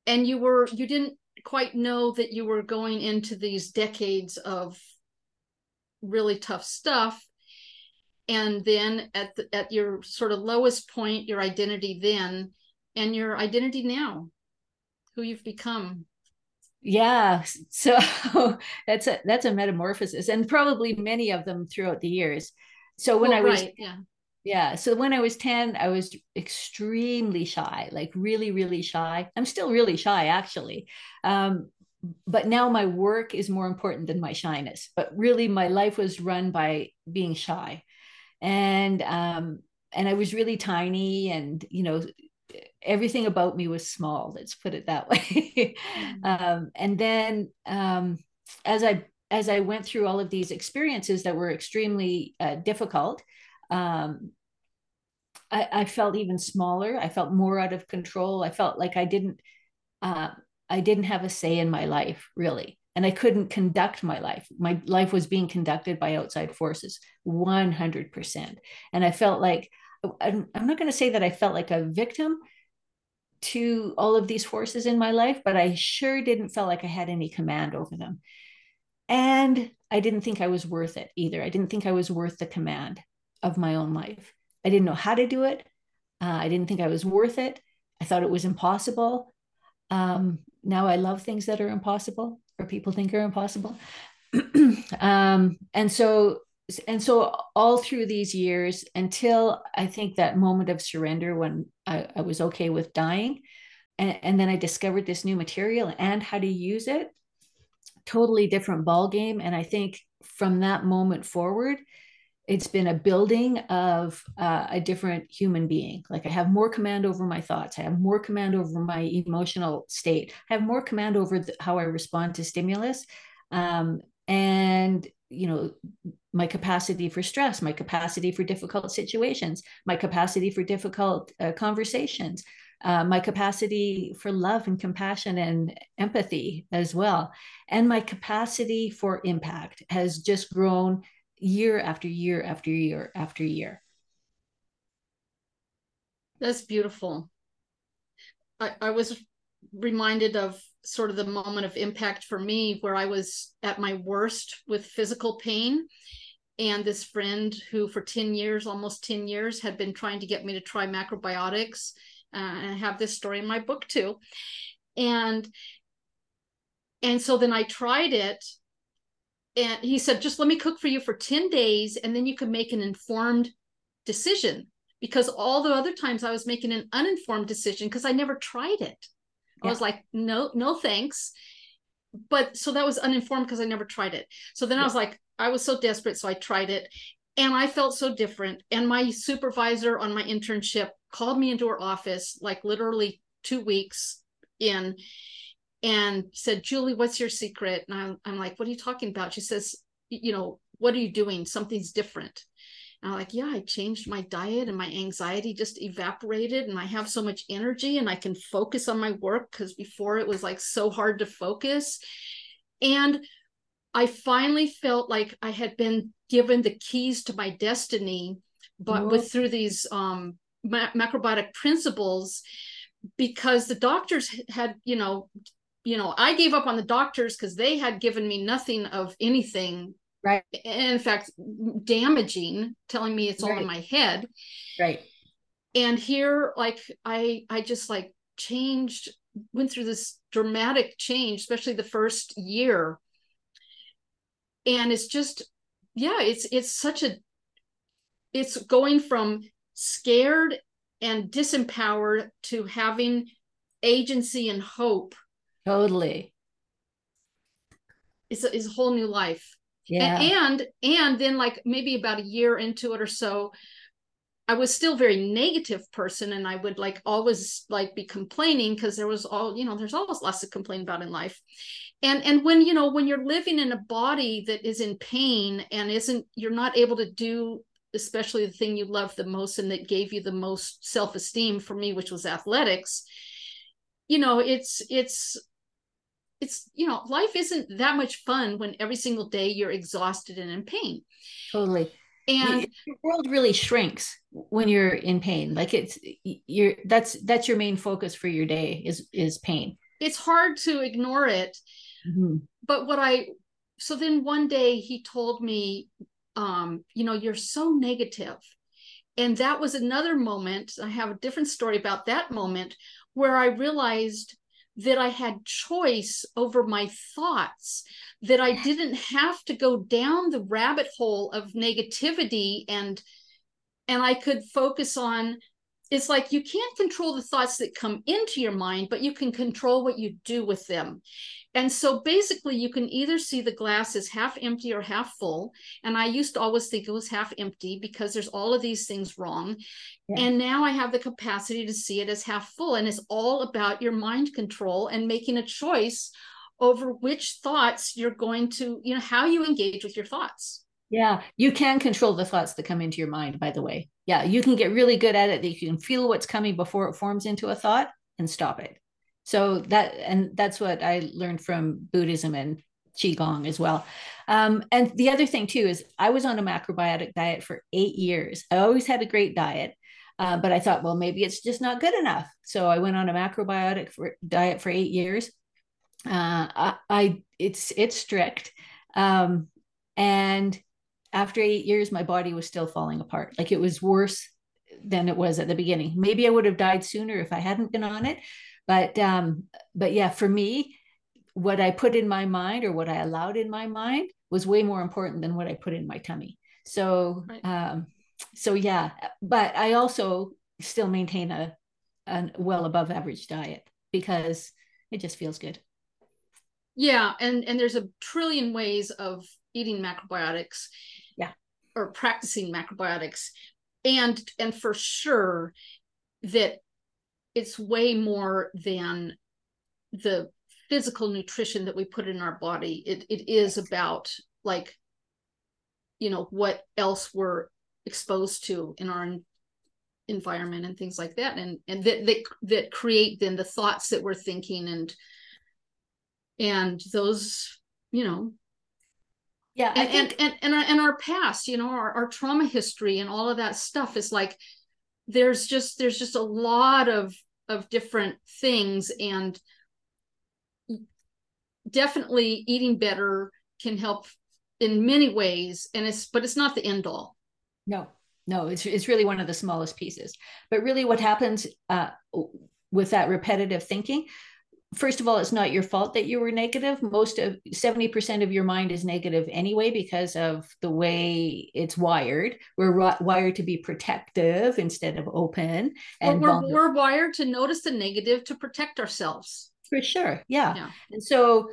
Speaker 1: and you were you didn't quite know that you were going into these decades of really tough stuff and then at the, at your sort of lowest point your identity then and your identity now who you've become.
Speaker 2: Yeah so that's a that's a metamorphosis and probably many of them throughout the years. So when well, i was right, yeah. Yeah so when i was 10 i was extremely shy like really really shy. I'm still really shy actually. Um, but now my work is more important than my shyness but really my life was run by being shy and um, and I was really tiny, and you know, everything about me was small. Let's put it that way. mm-hmm. um, and then um, as I as I went through all of these experiences that were extremely uh, difficult, um, I, I, felt even smaller. I felt more out of control. I felt like I didn't uh, I didn't have a say in my life really and I couldn't conduct my life. My life was being conducted by outside forces 100%. And I felt like, I'm, not going to say that I felt like a victim to all of these forces in my life, but I sure didn't feel like I had any command over them. And I didn't think I was worth it either. I didn't think I was worth the command of my own life. I didn't know how to do it. Uh, I didn't think I was worth it. I thought it was impossible. Um, now I love things that are impossible people think are impossible. um, and so and so all through these years until I think that moment of surrender when I, I was okay with dying, and, and then I discovered this new material and how to use it. Totally different ball game, and I think from that moment forward, it's been a building of uh, a different human being. Like i have more command over my thoughts. I have more command over my emotional state. I have more command over the, how i respond to stimulus. Um, and you know my capacity for stress my capacity for difficult situations my capacity for difficult uh, conversations uh, my capacity for love and compassion and empathy as well. And my capacity for impact has just grown year after year after year after year.
Speaker 1: That's beautiful. I, I was reminded of sort of the moment of impact for me where I was at my worst with physical pain. And this friend who, for 10 years, almost 10 years, had been trying to get me to try macrobiotics. Uh, and I have this story in my book too. And and so then I tried it and he said just let me cook for you for 10 days and then you can make an informed decision. Because all the other times i was making an uninformed decision because i never tried it. Yeah. i was like no no thanks. But so that was uninformed because i never tried it. So then yeah. i was like i was so desperate so i tried it. And i felt so different. And my supervisor on my internship called me into her office like literally two weeks in and said, Julie, what's your secret? And I'm, I'm like, what are you talking about? She says, you know, what are you doing? Something's different. And I'm like, yeah, I changed my diet and my anxiety just evaporated and I have so much energy and I can focus on my work because before it was like so hard to focus. And I finally felt like I had been given the keys to my destiny, but with through these um, ma- macrobiotic principles, because the doctors had, you know, you know, I gave up on the doctors because they had given me nothing of anything.
Speaker 2: Right.
Speaker 1: In fact, damaging, telling me it's all in my head.
Speaker 2: Right.
Speaker 1: And here, like, I, I just like changed, went through this dramatic change, especially the first year. And it's just, yeah, it's, it's such a, it's going from scared and disempowered to having agency and hope
Speaker 2: Totally.
Speaker 1: It's a, it's a whole new life.
Speaker 2: Yeah.
Speaker 1: And, and and then like maybe about a year into it or so, I was still very negative person and I would like always like be complaining because there was all, you know, there's always lots to complain about in life. And and when, you know, when you're living in a body that is in pain and isn't you're not able to do especially the thing you love the most and that gave you the most self-esteem for me, which was athletics, you know, it's it's it's you know, life isn't that much fun when every single day you're exhausted and in pain.
Speaker 2: Totally.
Speaker 1: And
Speaker 2: the world really shrinks when you're in pain. Like it's you're that's that's your main focus for your day is is pain.
Speaker 1: It's hard to ignore it. Mm-hmm. but what i so then one day he told me um you know you're so negative. And that was another moment i have a different story about that moment where i realized that I had choice over my thoughts, that I didn't have to go down the rabbit hole of negativity and and I could focus on it's like you can't control the thoughts that come into your mind, but you can control what you do with them. And so basically, you can either see the glass as half empty or half full. And I used to always think it was half empty because there's all of these things wrong. Yeah. And now I have the capacity to see it as half full. And it's all about your mind control and making a choice over which thoughts you're going to, you know, how you engage with your thoughts.
Speaker 2: Yeah, you can control the thoughts that come into your mind, by the way. Yeah, you can get really good at it. You can feel what's coming before it forms into a thought and stop it. So that, and that's what I learned from Buddhism and Qigong as well. Um, and the other thing too is I was on a macrobiotic diet for eight years. I always had a great diet. Uh, but I thought, well, maybe it's just not good enough. So I went on a macrobiotic for, diet for eight years. Uh, I, I, it's it's strict, um, and after eight years, my body was still falling apart. Like it was worse than it was at the beginning. Maybe I would have died sooner if I hadn't been on it. But um, but yeah, for me, what I put in my mind or what I allowed in my mind was way more important than what I put in my tummy. So right. um, so yeah, but I also still maintain a a well above average diet because it just feels good.
Speaker 1: Yeah, and and there's a trillion ways of eating macrobiotics or practicing macrobiotics and and for sure that it's way more than the physical nutrition that we put in our body. It it is about like you know what else we're exposed to in our environment and things like that and and that that, that create then the thoughts that we're thinking and and those you know
Speaker 2: yeah
Speaker 1: and, think... and, and and our, and our past you know our, our trauma history and all of that stuff is like there's just there's just a lot of of different things and definitely eating better can help in many ways and it's but it's not the end all.
Speaker 2: No no it's, it's really one of the smallest pieces. But really what happens uh, with that repetitive thinking first of all, it's not your fault that you were negative. Most of 70% of your mind is negative anyway because of the way it's wired. We're wired to be protective instead of open.
Speaker 1: And we're, we're wired to notice the negative to protect ourselves.
Speaker 2: For sure. Yeah. yeah. And so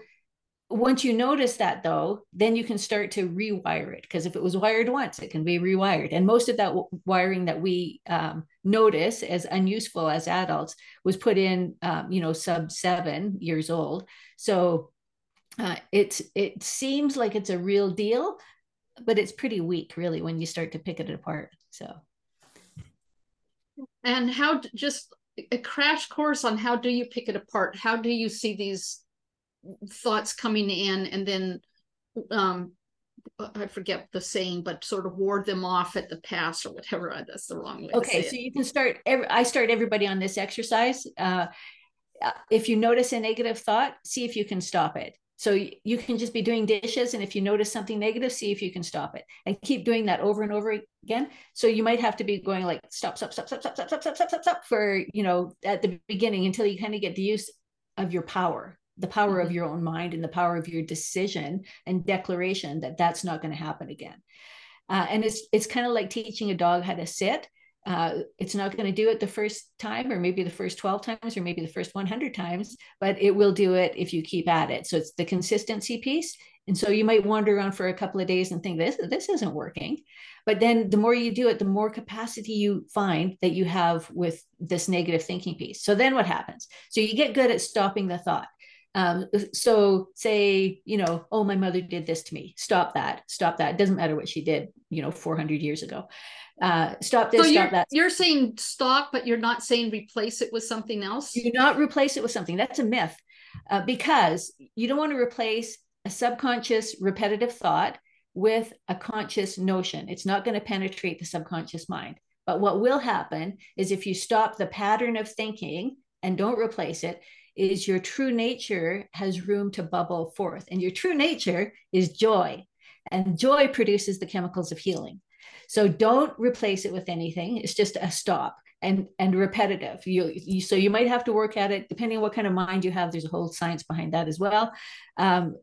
Speaker 2: once you notice that though then you can start to rewire it because if it was wired once it can be rewired. And most of that w- wiring that we um, notice as unuseful as adults was put in um, you know sub seven years old. So uh, it's it seems like it's a real deal but it's pretty weak really when you start to pick it apart so.
Speaker 1: And how just a crash course on how do you pick it apart? How do you see these thoughts coming in and then um I forget the saying, but sort of ward them off at the pass or whatever. That's the wrong way.
Speaker 2: Okay, so you can start. Every, I start everybody on this exercise. Uh, uh, if you notice a negative thought, see if you can stop it. So you can just be doing dishes, and if you notice something negative, see if you can stop it, and keep doing that over and over again. So you might have to be going like stop, stop, stop, stop, stop, stop, stop, stop, stop, stop for you know at the beginning until you kind of get the use of your power the power mm-hmm. of your own mind and the power of your decision and declaration that that's not going to happen again. Uh, and it's it's kind of like teaching a dog how to sit. Uh, it's not going to do it the first time, or maybe the first 12 times, or maybe the first 100 times, but it will do it if you keep at it. So it's the consistency piece And so you might wander around for a couple of days and think this this isn't working. But then the more you do it, the more capacity you find that you have with this negative thinking piece. So then what happens? So you get good at stopping the thought. Um, so say, you know, oh, my mother did this to me. Stop that. Stop that. It doesn't matter what she did, you know, 400 years ago. Uh, stop this,
Speaker 1: so
Speaker 2: stop that.
Speaker 1: You're saying stop, but you're not saying replace it with something else?
Speaker 2: Do not replace it with something. That's a myth uh, because you don't want to replace a subconscious repetitive thought with a conscious notion. It's not going to penetrate the subconscious mind. But what will happen is if you stop the pattern of thinking and don't replace it, is your true nature has room to bubble forth. And your true nature is joy. And joy produces the chemicals of healing. So don't replace it with anything. It's just a stop and and repetitive. You, you so you might have to work at it depending on what kind of mind you have. There's a whole science behind that as well. Um,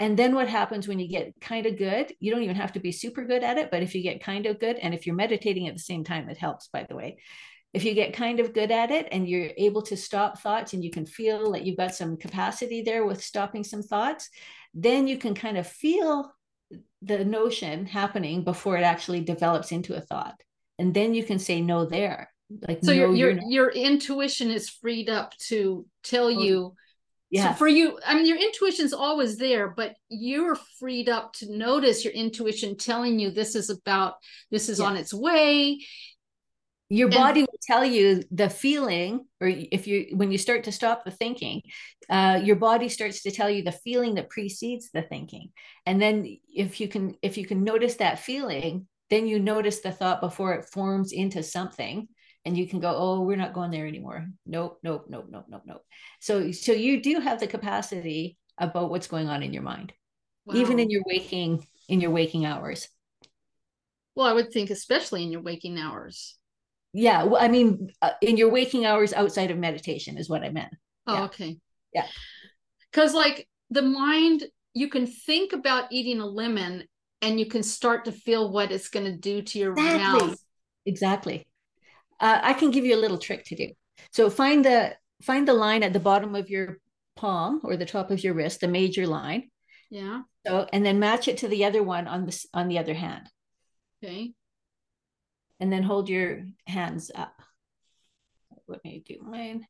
Speaker 2: and then what happens when you get kind of good you don't even have to be super good at it but if you get kind of good and if you're meditating at the same time it helps by the way if you get kind of good at it and you're able to stop thoughts and you can feel that you've got some capacity there with stopping some thoughts, then you can kind of feel the notion happening before it actually develops into a thought. And then you can say no there.
Speaker 1: Like so no, your your, your intuition is freed up to tell oh, you yeah. So for you, I mean, your intuition's always there, but you're freed up to notice your intuition telling you this is about, this is yeah. on its way
Speaker 2: your and, body will tell you the feeling or if you when you start to stop the thinking uh, your body starts to tell you the feeling that precedes the thinking. And then if you can if you can notice that feeling then you notice the thought before it forms into something and you can go oh we're not going there anymore. Nope nope nope nope nope nope. So so you do have the capacity about what's going on in your mind wow. even in your waking in your waking hours.
Speaker 1: Well i would think especially in your waking hours
Speaker 2: yeah well, i mean uh, in your waking hours outside of meditation is what i meant.
Speaker 1: Oh
Speaker 2: yeah.
Speaker 1: okay.
Speaker 2: Yeah.
Speaker 1: Because like the mind you can think about eating a lemon and you can start to feel what it's going to do to your exactly. mouth.
Speaker 2: Exactly. Uh, i can give you a little trick to do. So find the find the line at the bottom of your palm or the top of your wrist the major line.
Speaker 1: Yeah.
Speaker 2: So and then match it to the other one on this on the other hand.
Speaker 1: Okay
Speaker 2: and then hold your hands up. Let me do mine.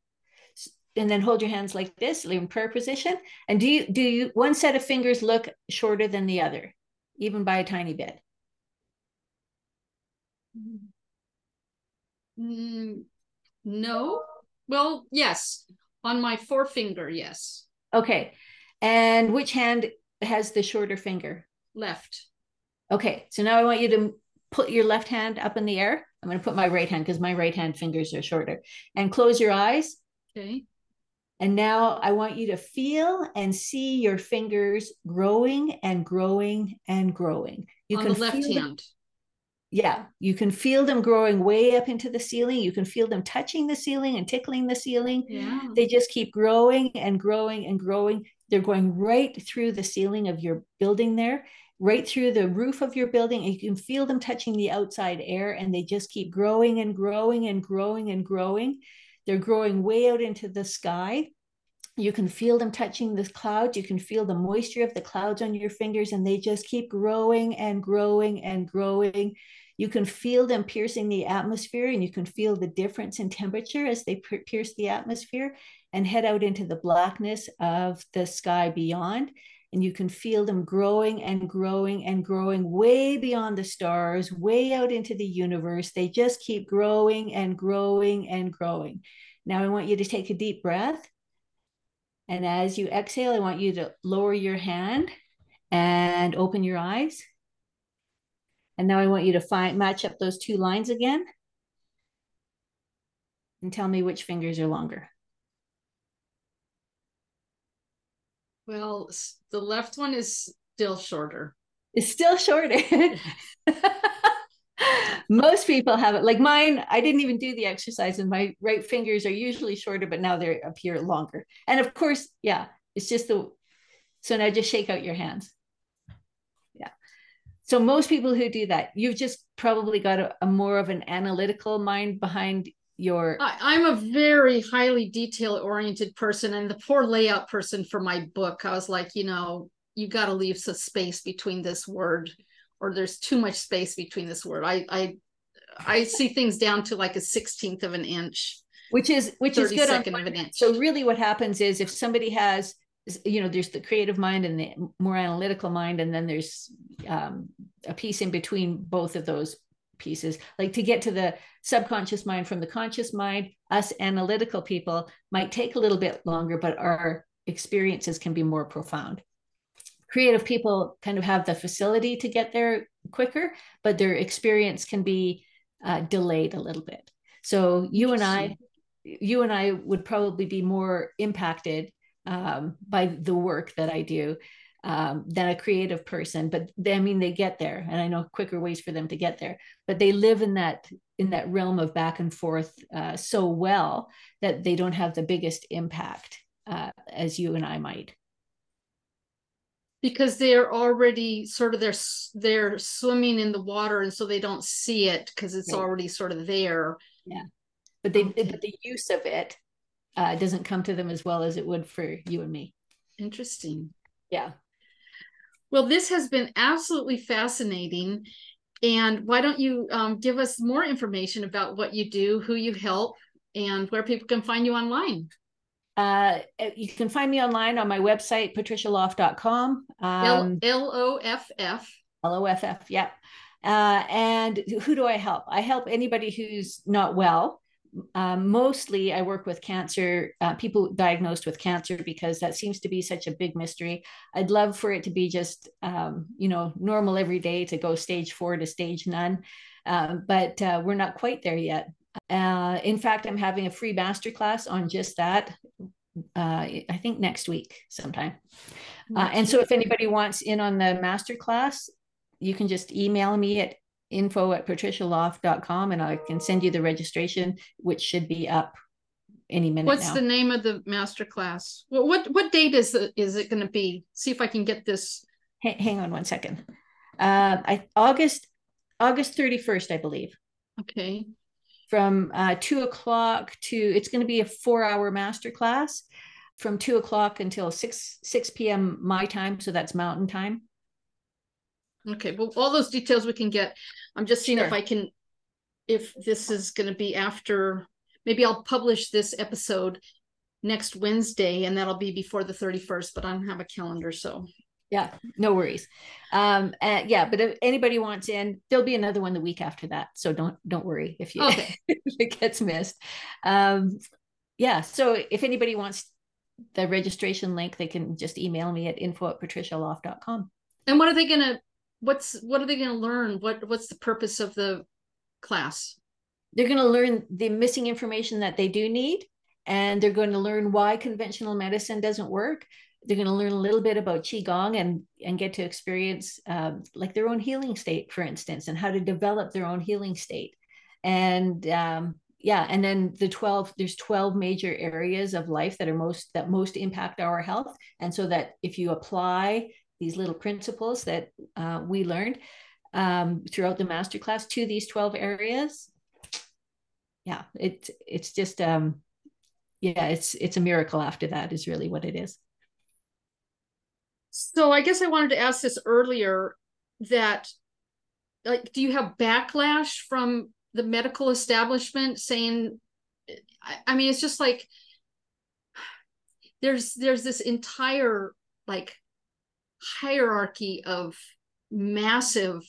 Speaker 2: And then hold your hands like this, in prayer position. And do you do you one set of fingers look shorter than the other, even by a tiny bit?
Speaker 1: Mm, no. Well, yes. On my forefinger, yes.
Speaker 2: Okay. And which hand has the shorter finger?
Speaker 1: Left.
Speaker 2: Okay. So now I want you to put your left hand up in the air. I'm going to put my right hand because my right hand fingers are shorter. And close your eyes.
Speaker 1: Okay.
Speaker 2: And now I want you to feel and see your fingers growing and growing and growing.
Speaker 1: You On can the left hand. Them,
Speaker 2: yeah, you can feel them growing way up into the ceiling. You can feel them touching the ceiling and tickling the ceiling.
Speaker 1: Yeah.
Speaker 2: They just keep growing and growing and growing. They're going right through the ceiling of your building there right through the roof of your building and you can feel them touching the outside air and they just keep growing and growing and growing and growing. They're growing way out into the sky. You can feel them touching the clouds. You can feel the moisture of the clouds on your fingers and they just keep growing and growing and growing. You can feel them piercing the atmosphere and you can feel the difference in temperature as they pierce the atmosphere and head out into the blackness of the sky beyond and you can feel them growing and growing and growing way beyond the stars, way out into the universe. They just keep growing and growing and growing. Now, I want you to take a deep breath. And as you exhale, I want you to lower your hand and open your eyes. And now I want you to find match up those two lines again. And tell me which fingers are longer.
Speaker 1: Well, the left one is still shorter.
Speaker 2: It's still shorter. Most people have it. Like mine, I didn't even do the exercise, and my right fingers are usually shorter, but now they're up here longer. And of course, yeah, it's just the. So now just shake out your hands. Yeah. So most people who do that, you've just probably got a, a more of an analytical mind behind your
Speaker 1: I, am a very highly detail oriented person and the poor layout person for my book i was like you know you got to leave some space between this word or there's too much space between this word i i i see things down to like a 16th of an inch
Speaker 2: which is which is good
Speaker 1: on, of an inch.
Speaker 2: so really what happens is if somebody has you know there's the creative mind and the more analytical mind and then there's um, a piece in between both of those pieces. Like to get to the subconscious mind from the conscious mind us analytical people might take a little bit longer but our experiences can be more profound. Creative people kind of have the facility to get there quicker but their experience can be uh, delayed a little bit. So you and i you and i would probably be more impacted um, by the work that I do um, than a creative person. But they, I mean, they get there, and I know quicker ways for them to get there. But they live in that in that realm of back and forth uh, so well that they don't have the biggest impact uh, as you and I might.
Speaker 1: Because they're already sort of they're they're swimming in the water, and so they don't see it because it's right. already sort of there.
Speaker 2: Yeah, but they okay. but the use of it uh, doesn't come to them as well as it would for you and me.
Speaker 1: Interesting.
Speaker 2: Yeah.
Speaker 1: Well, this has been absolutely fascinating. And why don't you um, give us more information about what you do, who you help, and where people can find you online?
Speaker 2: Uh, you can find me online on my website, patricialoff.com.
Speaker 1: Um, L O F F.
Speaker 2: L O F F, yeah. Uh, and who do I help? I help anybody who's not well um, mostly I work with cancer, uh, people diagnosed with cancer, because that seems to be such a big mystery. I'd love for it to be just, um, you know, normal every day to go stage four to stage none, uh, but uh, we're not quite there yet. Uh, in fact, I'm having a free masterclass on just that. Uh, I think next week sometime. Uh, and so, if anybody wants in on the masterclass, you can just email me at info at patricialoff.com and I can send you the registration, which should be up any minute.
Speaker 1: What's
Speaker 2: now.
Speaker 1: the name of the master class? Well, what what date is it is it going to be? See if I can get this.
Speaker 2: H- hang on one second. Uh, I August August 31st, I believe.
Speaker 1: Okay.
Speaker 2: From uh, two o'clock to it's going to be a four hour master class from two o'clock until six six p.m. my time, so that's mountain time.
Speaker 1: Okay, well, all those details we can get. I'm just seeing sure. if I can, if this is going to be after, maybe I'll publish this episode next Wednesday and that'll be before the 31st, but I don't have a calendar. So
Speaker 2: yeah, no worries. Um, uh, yeah, but if anybody wants in, there'll be another one the week after that. So don't, don't worry if you, okay. if it gets missed. Um, yeah. So if anybody wants the registration link, they can just email me at info at patricialoff.com.
Speaker 1: And what are they going to what's what are they going to learn? What what's the purpose of the class?
Speaker 2: They're going to learn the missing information that they do need and they're going to learn why conventional medicine doesn't work. They're going to learn a little bit about qigong and and get to experience um, like their own healing state for instance and how to develop their own healing state. And um, yeah and then the 12 there's 12 major areas of life that are most that most impact our health. And so that if you apply these little principles that uh, we learned um, throughout the masterclass to these 12 areas. Yeah it, it's just um, yeah it's it's a miracle after that is really what it is.
Speaker 1: So i guess i wanted to ask this earlier that like do you have backlash from the medical establishment saying I, I mean it's just like there's there's this entire like hierarchy of massive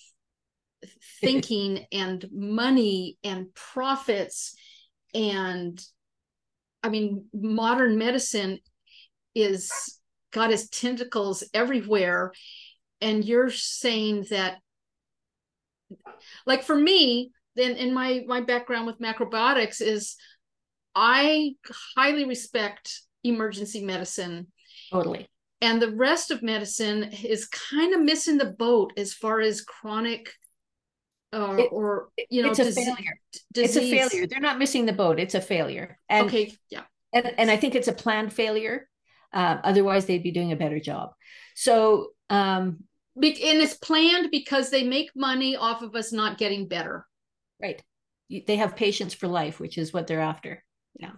Speaker 1: thinking and money and profits and i mean modern medicine is got its tentacles everywhere. And you're saying that like for me then in my my background with macrobiotics is i highly respect emergency medicine.
Speaker 2: Totally
Speaker 1: and the rest of medicine is kind of missing the boat as far as chronic uh, it, or you know
Speaker 2: it's a failure. disease. it's a failure. They're not missing the boat. It's a failure.
Speaker 1: And, okay yeah.
Speaker 2: and, and i think it's a planned failure. Uh, otherwise they'd be doing a better job. So um
Speaker 1: and it's planned because they make money off of us not getting better.
Speaker 2: Right. They have patients for life which is what they're after. Yeah.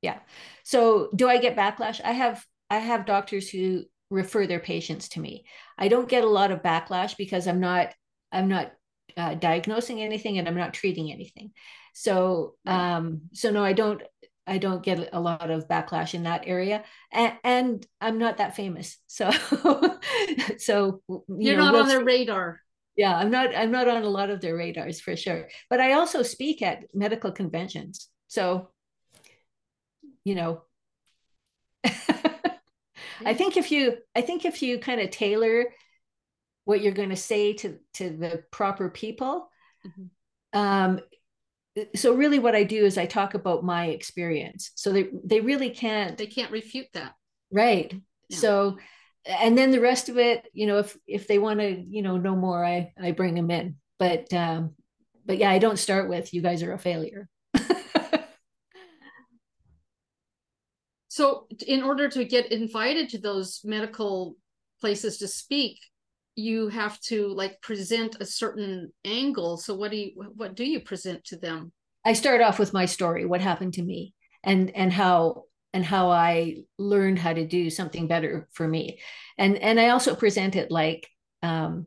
Speaker 2: Yeah. So do i get backlash? I have I have doctors who refer their patients to me. I don't get a lot of backlash because I'm not I'm not uh, diagnosing anything and I'm not treating anything. So um, so no, I don't I don't get a lot of backlash in that area, and, and I'm not that famous. So so
Speaker 1: you you're know, not we'll, on their radar.
Speaker 2: Yeah, I'm not I'm not on a lot of their radars for sure. But I also speak at medical conventions. So you know I think if you I think if you kind of tailor what you're going to say to to the proper people mm-hmm. um so really what I do is I talk about my experience. So they they really can't
Speaker 1: they can't refute that.
Speaker 2: Right. Yeah. So and then the rest of it, you know, if if they want to, you know, know more, I I bring them in. But um but yeah, I don't start with you guys are a failure.
Speaker 1: So, in order to get invited to those medical places to speak, you have to like present a certain angle. So, what do you what do you present to them?
Speaker 2: I start off with my story, what happened to me, and and how and how I learned how to do something better for me, and and I also present it like, um,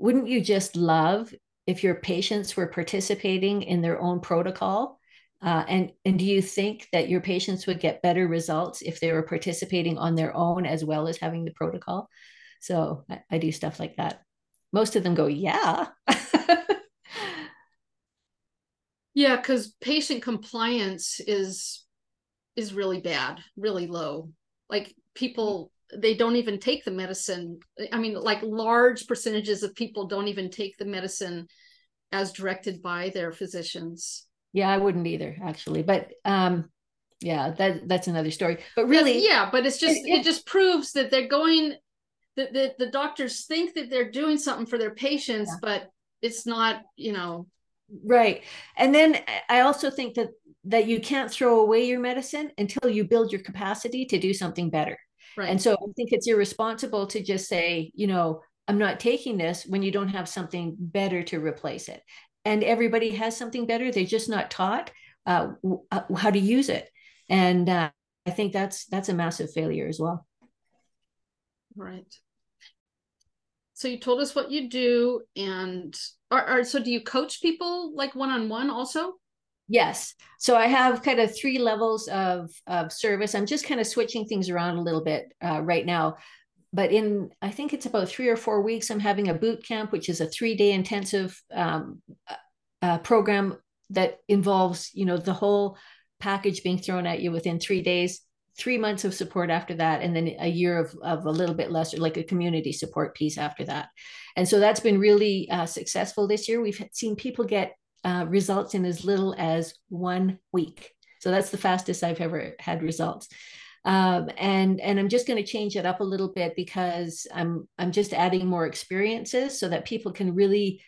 Speaker 2: wouldn't you just love if your patients were participating in their own protocol uh, and and do you think that your patients would get better results if they were participating on their own as well as having the protocol? So I, I do stuff like that. Most of them go, yeah.
Speaker 1: yeah, because patient compliance is is really bad, really low. Like people they don't even take the medicine. I mean, like large percentages of people don't even take the medicine as directed by their physicians.
Speaker 2: Yeah, I wouldn't either, actually. But um, yeah, that that's another story. But really,
Speaker 1: yeah, but it's just it, it, it just proves that they're going that the, the doctors think that they're doing something for their patients, yeah. but it's not, you know.
Speaker 2: Right. And then I also think that that you can't throw away your medicine until you build your capacity to do something better. Right. And so I think it's irresponsible to just say, you know, I'm not taking this when you don't have something better to replace it and everybody has something better they're just not taught uh, uh, how to use it. And uh, i think that's that's a massive failure as well.
Speaker 1: Right. So you told us what you do and are, so do you coach people like one-on-one also?
Speaker 2: Yes. So i have kind of three levels of of service. I'm just kind of switching things around a little bit uh, right now but in I think it's about three or four weeks, I'm having a boot camp, which is a three day intensive um, uh, program that involves you know the whole package being thrown at you within three days three months of support after that and then a year of, of a little bit less or like a community support piece after that. And so that's been really uh, successful this year. We've seen people get uh, results in as little as one week. So that's the fastest i've ever had results um, and and I'm just going to change it up a little bit because I'm I'm just adding more experiences so that people can really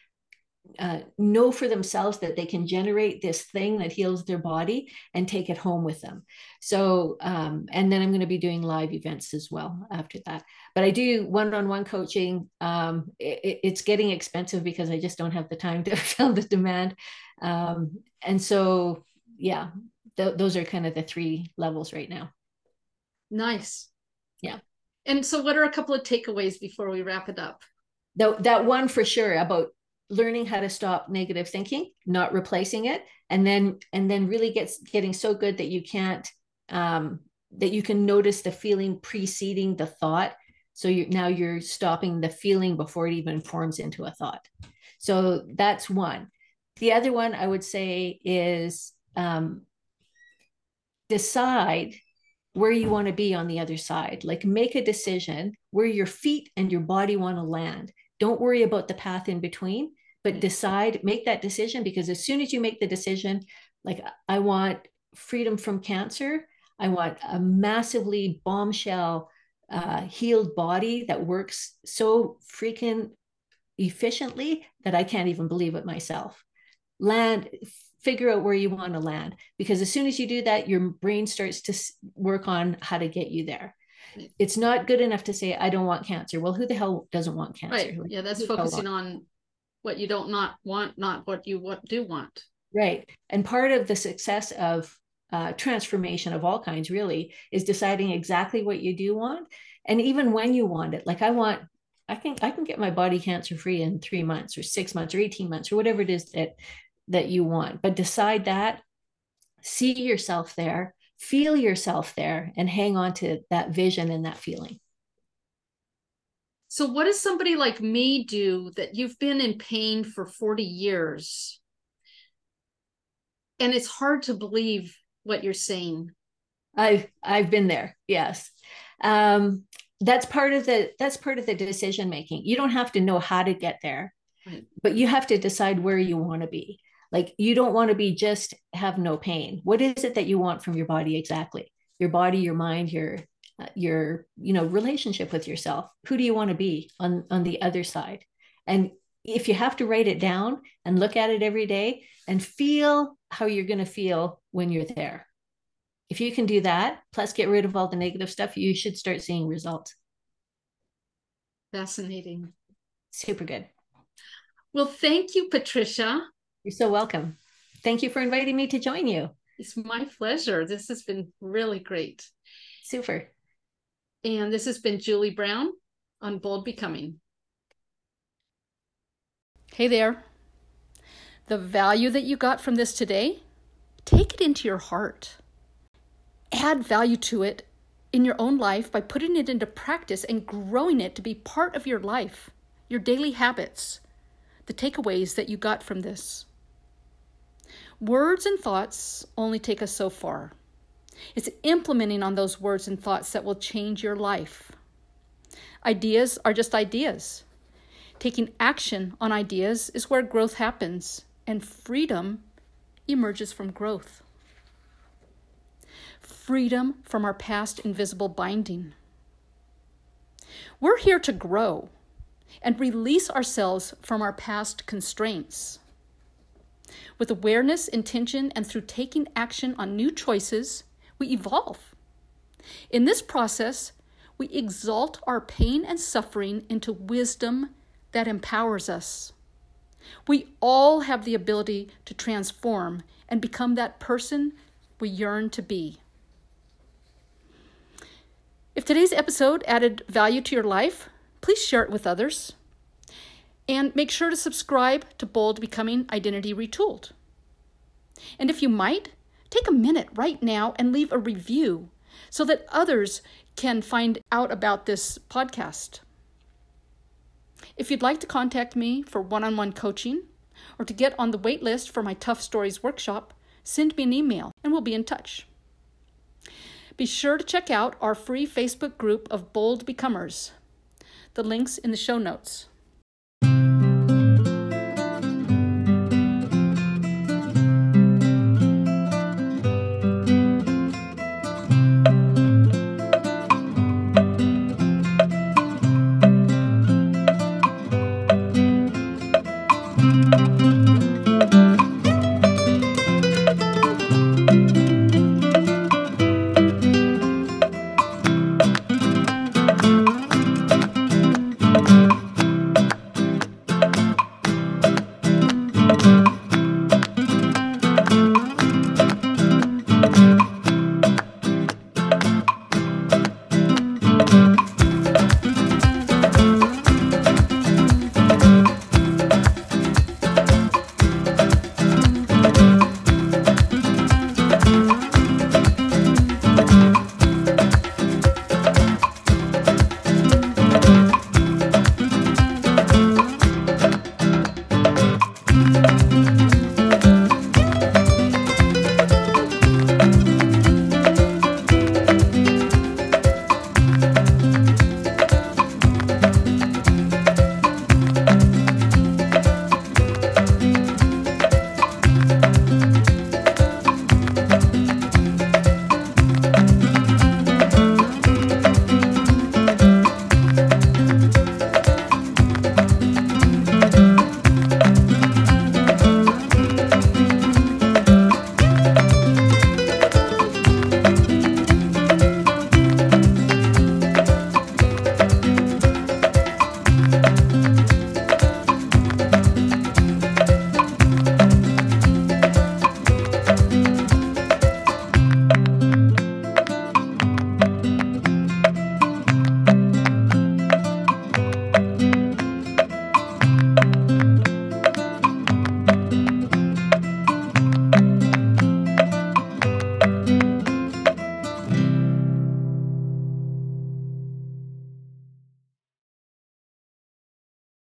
Speaker 2: uh, know for themselves that they can generate this thing that heals their body and take it home with them. So, um, and then I'm going to be doing live events as well after that. But I do one on one coaching. Um, it, it's getting expensive because I just don't have the time to fill the demand. Um, and so, yeah, th- those are kind of the three levels right now.
Speaker 1: Nice.
Speaker 2: Yeah.
Speaker 1: And so, what are a couple of takeaways before we wrap it up?
Speaker 2: That, that one for sure about learning how to stop negative thinking, not replacing it, and then and then really gets getting so good that you can't um, that you can notice the feeling preceding the thought. So you now you're stopping the feeling before it even forms into a thought. So that's one. The other one I would say is um, decide where you want to be on the other side. Like make a decision where your feet and your body want to land. Don't worry about the path in between, but decide, make that decision because as soon as you make the decision, like I want freedom from cancer, I want a massively bombshell uh, healed body that works so freaking efficiently that I can't even believe it myself. Land, figure out where you want to land because as soon as you do that your brain starts to work on how to get you there. It's not good enough to say i don't want cancer. Well who the hell doesn't want cancer?
Speaker 1: Right. yeah that's focusing on what you don't not want not what you what do want.
Speaker 2: Right. And part of the success of uh, transformation of all kinds, really, is deciding exactly what you do want. And even when you want it, like I want, I think I can get my body cancer free in three months or six months or 18 months or whatever it is that that you want. But decide that, see yourself there, feel yourself there, and hang on to that vision and that feeling.
Speaker 1: So, what does somebody like me do that you've been in pain for 40 years? And it's hard to believe what you're saying.
Speaker 2: I've I've been there. Yes. Um, that's part of the that's part of the decision making. You don't have to know how to get there, right. but you have to decide where you want to be. Like you don't want to be just have no pain. What is it that you want from your body exactly? Your body, your mind, your uh, your you know relationship with yourself. Who do you want to be on on the other side? And if you have to write it down and look at it every day and feel how you're going to feel when you're there. If you can do that plus get rid of all the negative stuff you should start seeing results.
Speaker 1: Fascinating.
Speaker 2: Super good.
Speaker 1: Well thank you patricia
Speaker 2: you're so welcome thank you for inviting me to join you
Speaker 1: it's my pleasure this has been really great
Speaker 2: super
Speaker 1: and this has been Julie Browne on Bold Becoming. Hey there. The value that you got from this today, take it into your heart. Add value to it in your own life by putting it into practice and growing it to be part of your life, your daily habits, the takeaways that you got from this. Words and thoughts only take us so far. It's implementing on those words and thoughts that will change your life. Ideas are just ideas. Taking action on ideas is where growth happens, and freedom emerges from growth. Freedom from our past invisible binding. We're here to grow and release ourselves from our past constraints. With awareness, intention, and through taking action on new choices, we evolve. In this process, we exalt our pain and suffering into wisdom that empowers us. We all have the ability to transform and become that person we yearn to be. If today's episode added value to your life, please share it with others. And make sure to subscribe to Bold Becoming Identity Retooled. And if you might, take a minute right now and leave a review so that others can find out about this podcast. If you'd like to contact me for one on one coaching or to get on the wait list for my Tough Stories workshop, send me an email and we'll be in touch. Be sure to check out our free Facebook group of Bold Becomers. The link's in the show notes.